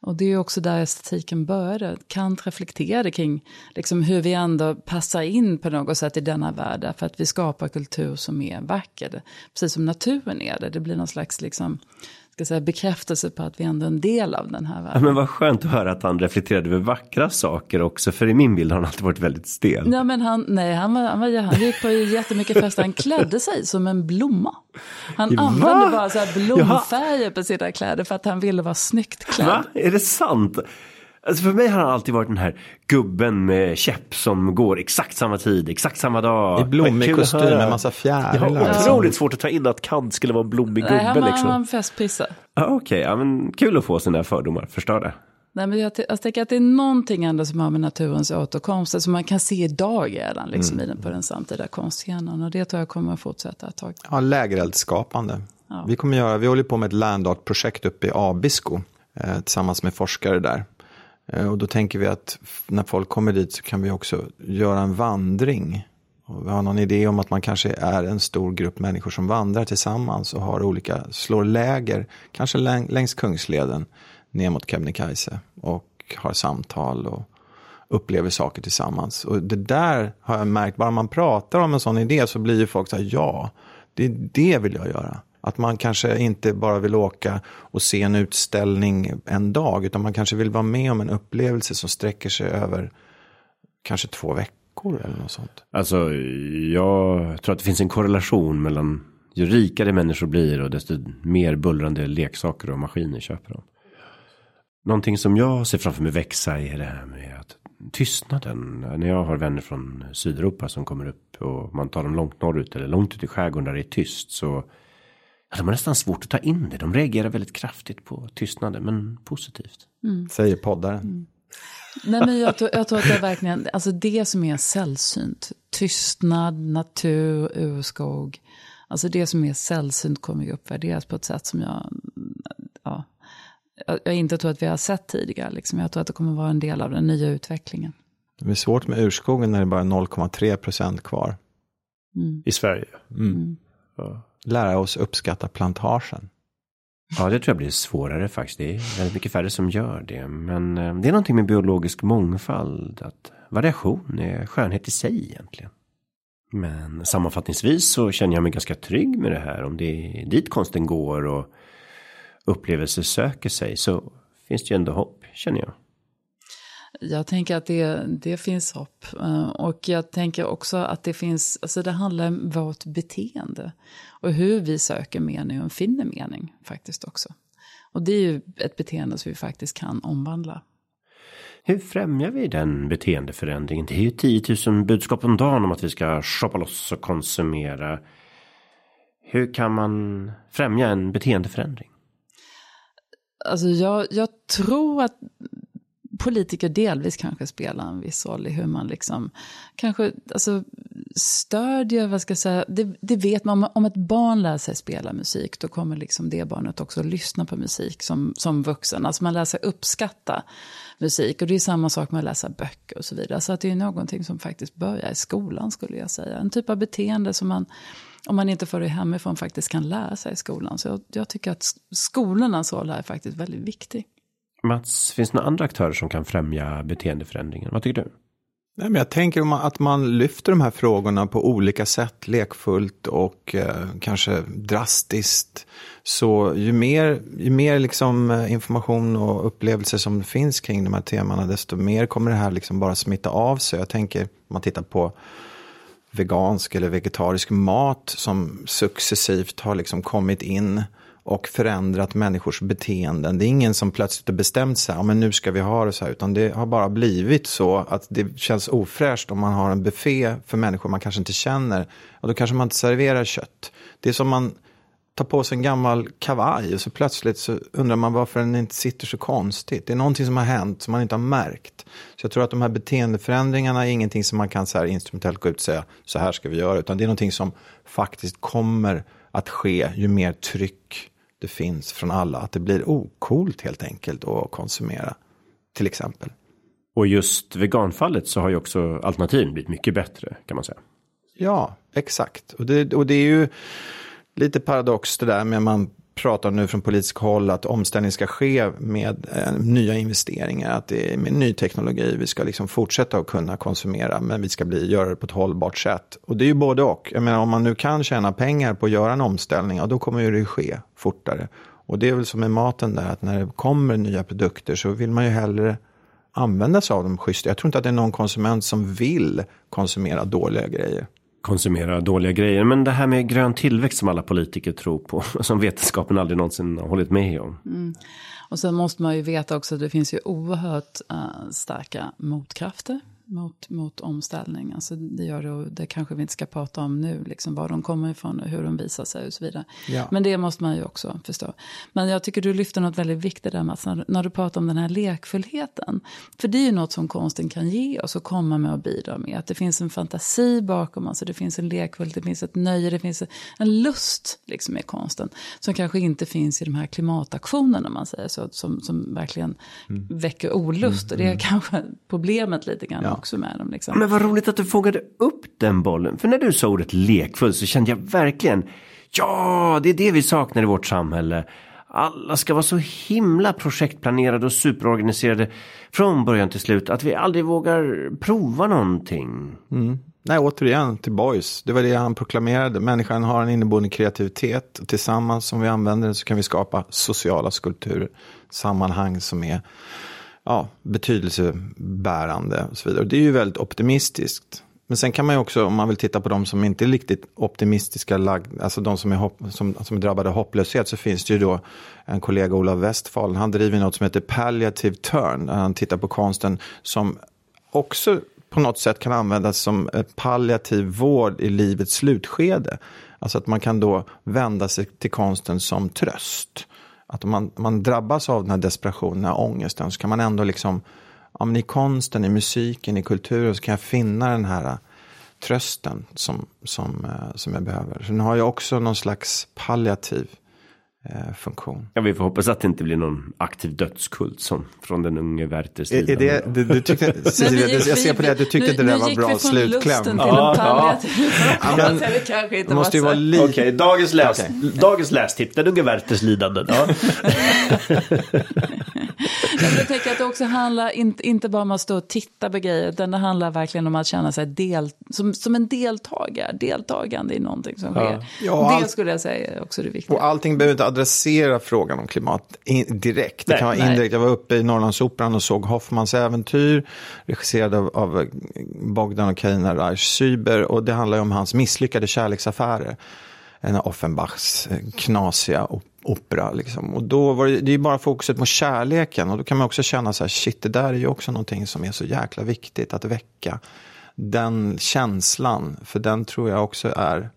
Och det är också där estetiken började. Kant reflekterade kring liksom hur vi ändå passar in på något sätt i denna värld. För att vi skapar kultur som är vacker. Precis som naturen är det. Det blir någon slags liksom ska säga, bekräftelse på att vi ändå är en del av den här världen. Ja, men vad skönt att höra att han reflekterade över vackra saker också. För i min bild har han alltid varit väldigt stel. Ja, men han, nej, han, var, han, var, han gick på jättemycket fester. Han klädde sig som en blomma. Han Va? använde bara så här blomfärger på sina kläder för att han ville vara snyggt klädd. Va? Är det sant? Alltså för mig har han alltid varit den här gubben med käpp som går exakt samma tid, exakt samma dag. I blommig kostym med massa fjärilar. Jag har otroligt svårt att ta in att Kant skulle vara en blommig gubbe. Nej, han var, liksom. han festprisse. Ja, Okej, okay. ja, men kul att få sina fördomar förstörda. Nej, men jag, jag tänker att det är någonting ändå som har med naturens återkomst, som man kan se idag redan liksom, mm. på den samtida konstscenen. Och det tror jag kommer att fortsätta ett tag. Ja, lägereldsskapande. Ja. Vi, kommer göra, vi håller på med ett landart-projekt uppe i Abisko eh, tillsammans med forskare där. Eh, och då tänker vi att när folk kommer dit så kan vi också göra en vandring. Och vi har någon idé om att man kanske är en stor grupp människor som vandrar tillsammans och har olika, slår läger, kanske längs Kungsleden ner mot Kebnekaise och har samtal och upplever saker tillsammans. Och det där har jag märkt, bara man pratar om en sån idé så blir ju folk så här, ja, det, är det vill jag göra. Att man kanske inte bara vill åka och se en utställning en dag, utan man kanske vill vara med om en upplevelse som sträcker sig över kanske två veckor eller något sånt. Alltså, jag tror att det finns en korrelation mellan ju rikare människor blir och desto mer bullrande leksaker och maskiner köper de. Någonting som jag ser framför mig växa är det här med att tystnaden. När jag har vänner från Sydeuropa som kommer upp och man tar dem långt norrut eller långt ut i skärgården där det är tyst så de har nästan svårt att ta in det. De reagerar väldigt kraftigt på tystnaden, men positivt. Mm. Säger poddaren. Mm. Nej, men jag tror, jag tror att det är verkligen, alltså det som är sällsynt, tystnad, natur, urskog, alltså det som är sällsynt kommer ju uppvärderas på ett sätt som jag, ja, jag inte tror att vi har sett tidigare. Liksom. Jag tror att det kommer vara en del av den nya utvecklingen. Det är svårt med urskogen när det är bara 0,3 procent kvar. mm. i Sverige. Mm. Ja. Lära oss uppskatta plantagen. Ja, det tror jag blir svårare faktiskt. Det är väldigt mycket färre som gör det. Men eh, det är någonting med biologisk mångfald. Att variation är skönhet i sig egentligen. Men sammanfattningsvis så känner jag mig ganska trygg med det här. Om det är dit konsten går och upplevelser söker sig så finns det ju ändå hopp, känner jag. Jag tänker att det, det finns hopp. Eh, och jag tänker också att det finns, alltså det handlar om vårt beteende. Och hur vi söker mening och finner mening faktiskt också. Och det är ju ett beteende som vi faktiskt kan omvandla. Hur främjar vi den beteendeförändringen? Det är ju 10 000 budskap om dagen om att vi ska shoppa loss och konsumera. Hur kan man främja en beteendeförändring? Alltså jag, jag tror att politiker delvis kanske spelar en viss roll i hur man liksom kanske alltså, stödjer, vad ska jag säga, det, det vet man, om ett barn lär sig spela musik då kommer liksom det barnet också lyssna på musik som, som vuxen. Alltså man lär sig uppskatta musik och det är samma sak med att läsa böcker och så vidare. Så att det är någonting som faktiskt börjar i skolan skulle jag säga. En typ av beteende som man om man inte får det hemifrån faktiskt kan lära sig i skolan. Så jag, jag tycker att skolornas roll här är faktiskt väldigt viktig. Mats, finns det några andra aktörer som kan främja beteendeförändringen? Vad tycker du? Nej, men jag tänker att man lyfter de här frågorna på olika sätt, lekfullt och eh, kanske drastiskt. Så ju mer, ju mer liksom eh, information och upplevelser som finns kring de här temana, desto mer kommer det här liksom bara smitta av sig. Jag tänker, om man tittar på vegansk eller vegetarisk mat som successivt har liksom kommit in och förändrat människors beteenden. Det är ingen som plötsligt har bestämt sig, ja men nu ska vi ha det så här, utan det har bara blivit så att det känns ofräscht om man har en buffé för människor man kanske inte känner. Och då kanske man inte serverar kött. Det är som man tar på sig en gammal kavaj och så plötsligt så undrar man varför den inte sitter så konstigt. Det är någonting som har hänt som man inte har märkt. Så jag tror att de här beteendeförändringarna är ingenting som man kan så här instrumentellt gå ut och säga så här ska vi göra, utan det är någonting som faktiskt kommer att ske ju mer tryck det finns från alla. Att det blir okult helt enkelt att konsumera, till exempel. Och just veganfallet så har ju också alternativen blivit mycket bättre kan man säga. Ja, exakt. Och det, och det är ju lite paradox det där med man pratar nu från politisk håll att omställning ska ske med eh, nya investeringar. Att det är med ny teknologi vi ska liksom fortsätta att kunna konsumera men vi ska bli, göra det på ett hållbart sätt. Och det är ju både och. Jag menar om man nu kan tjäna pengar på att göra en omställning, ja, då kommer ju det ske fortare. Och det är väl som med maten där, att när det kommer nya produkter så vill man ju hellre använda sig av dem schysst. Jag tror inte att det är någon konsument som vill konsumera dåliga grejer konsumera dåliga grejer. Men det här med grön tillväxt som alla politiker tror på, som vetenskapen aldrig någonsin har hållit med om. Mm. Och sen måste man ju veta också att det finns ju oerhört uh, starka motkrafter mot, mot omställning. Alltså det gör det, det kanske vi inte ska prata om nu, liksom var de kommer ifrån och hur de visar sig och så vidare. Ja. Men det måste man ju också förstå. Men jag tycker du lyfter något väldigt viktigt där Mats, när, när du pratar om den här lekfullheten. För det är ju något som konsten kan ge oss och komma med och bidra med. Att det finns en fantasi bakom, alltså det finns en lekfullhet, det finns ett nöje, det finns en lust liksom med konsten. Som kanske inte finns i de här klimataktionerna, man säger så, som, som verkligen mm. väcker olust. Mm. Och det är mm. kanske problemet lite grann. Ja också med dem. Liksom. Men vad roligt att du fångade upp den bollen. För när du sa ordet lekfull så kände jag verkligen, ja, det är det vi saknar i vårt samhälle. Alla ska vara så himla projektplanerade och superorganiserade från början till slut att vi aldrig vågar prova någonting. Mm. Nej, återigen till Boys. Det var det han proklamerade. Människan har en inneboende kreativitet. Och tillsammans som vi använder den så kan vi skapa sociala skulpturer. Sammanhang som är ja, betydelsebärande och så vidare. Och det är ju väldigt optimistiskt. Men sen kan man ju också, om man vill titta på de som inte är riktigt optimistiska, lag, alltså de som är, hopp, som, som är drabbade av hopplöshet, så finns det ju då en kollega, Olav Westfall, han driver något som heter palliative turn, där han tittar på konsten som också på något sätt kan användas som palliativ vård i livets slutskede. Alltså att man kan då vända sig till konsten som tröst att om man, man drabbas av den här desperationen, den här ångesten, så kan man ändå liksom, ja, men i konsten, i musiken, i kulturen, så kan jag finna den här äh, trösten som, som, äh, som jag behöver. Så nu har jag också någon slags palliativ eh, funktion. Ja, vi får hoppas att det inte blir någon aktiv dödskult som från den unge Werthers Är, är det, du, du tyckte, Cecilia, gick jag vi- ser på det att du tyckte nu- inte det där nu var gick bra vi från slutkläm. lusten till Ja, ja. Ja, men- det måste ju var vara lite... Okej, dagens, läs, Okej. dagens lästips, den unge Werthers lidanden. Ja. Jag tänker att det också handlar inte, inte bara om att stå och titta på grejer, utan det handlar verkligen om att känna sig del, som, som en deltagare, deltagande i någonting som sker. Ja, det allt- skulle jag säga är också det viktiga. Och allting behöver inte adressera frågan om klimat in, direkt. Det Nej, kan vara nej. indirekt. Jag var uppe i Norrlandsoperan och såg Hoffmans äventyr, regisserad av, av Bogdan och Carina Reich-Syber. Och det handlar ju om hans misslyckade kärleksaffärer. En av Offenbachs eh, knasiga opera. Liksom. Och då var det, det är ju bara fokuset på kärleken. Och då kan man också känna så här, shit, det där är ju också någonting som är så jäkla viktigt att väcka. Den känslan, för den tror jag också är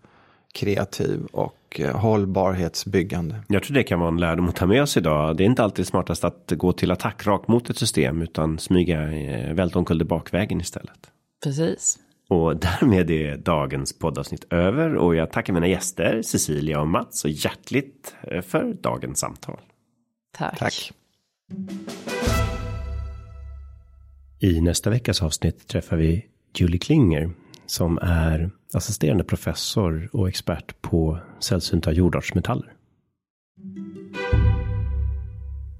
kreativ och eh, hållbarhetsbyggande. Jag tror det kan vara en lärdom att ta med oss idag. Det är inte alltid smartast att gå till attack rakt mot ett system utan smyga eh, välta omkull bakvägen istället. Precis. Och därmed är dagens poddavsnitt över och jag tackar mina gäster Cecilia och Mats så hjärtligt eh, för dagens samtal. Tack. Tack. I nästa veckas avsnitt träffar vi Julie Klinger som är assisterande professor och expert på sällsynta jordartsmetaller.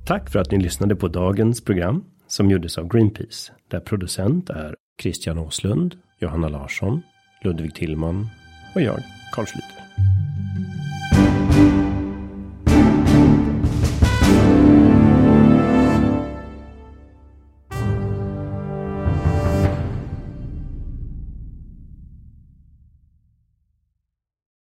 Tack för att ni lyssnade på dagens program som gjordes av Greenpeace där producent är Christian Åslund, Johanna Larsson, Ludvig Tillman och jag, Carl Schlüter.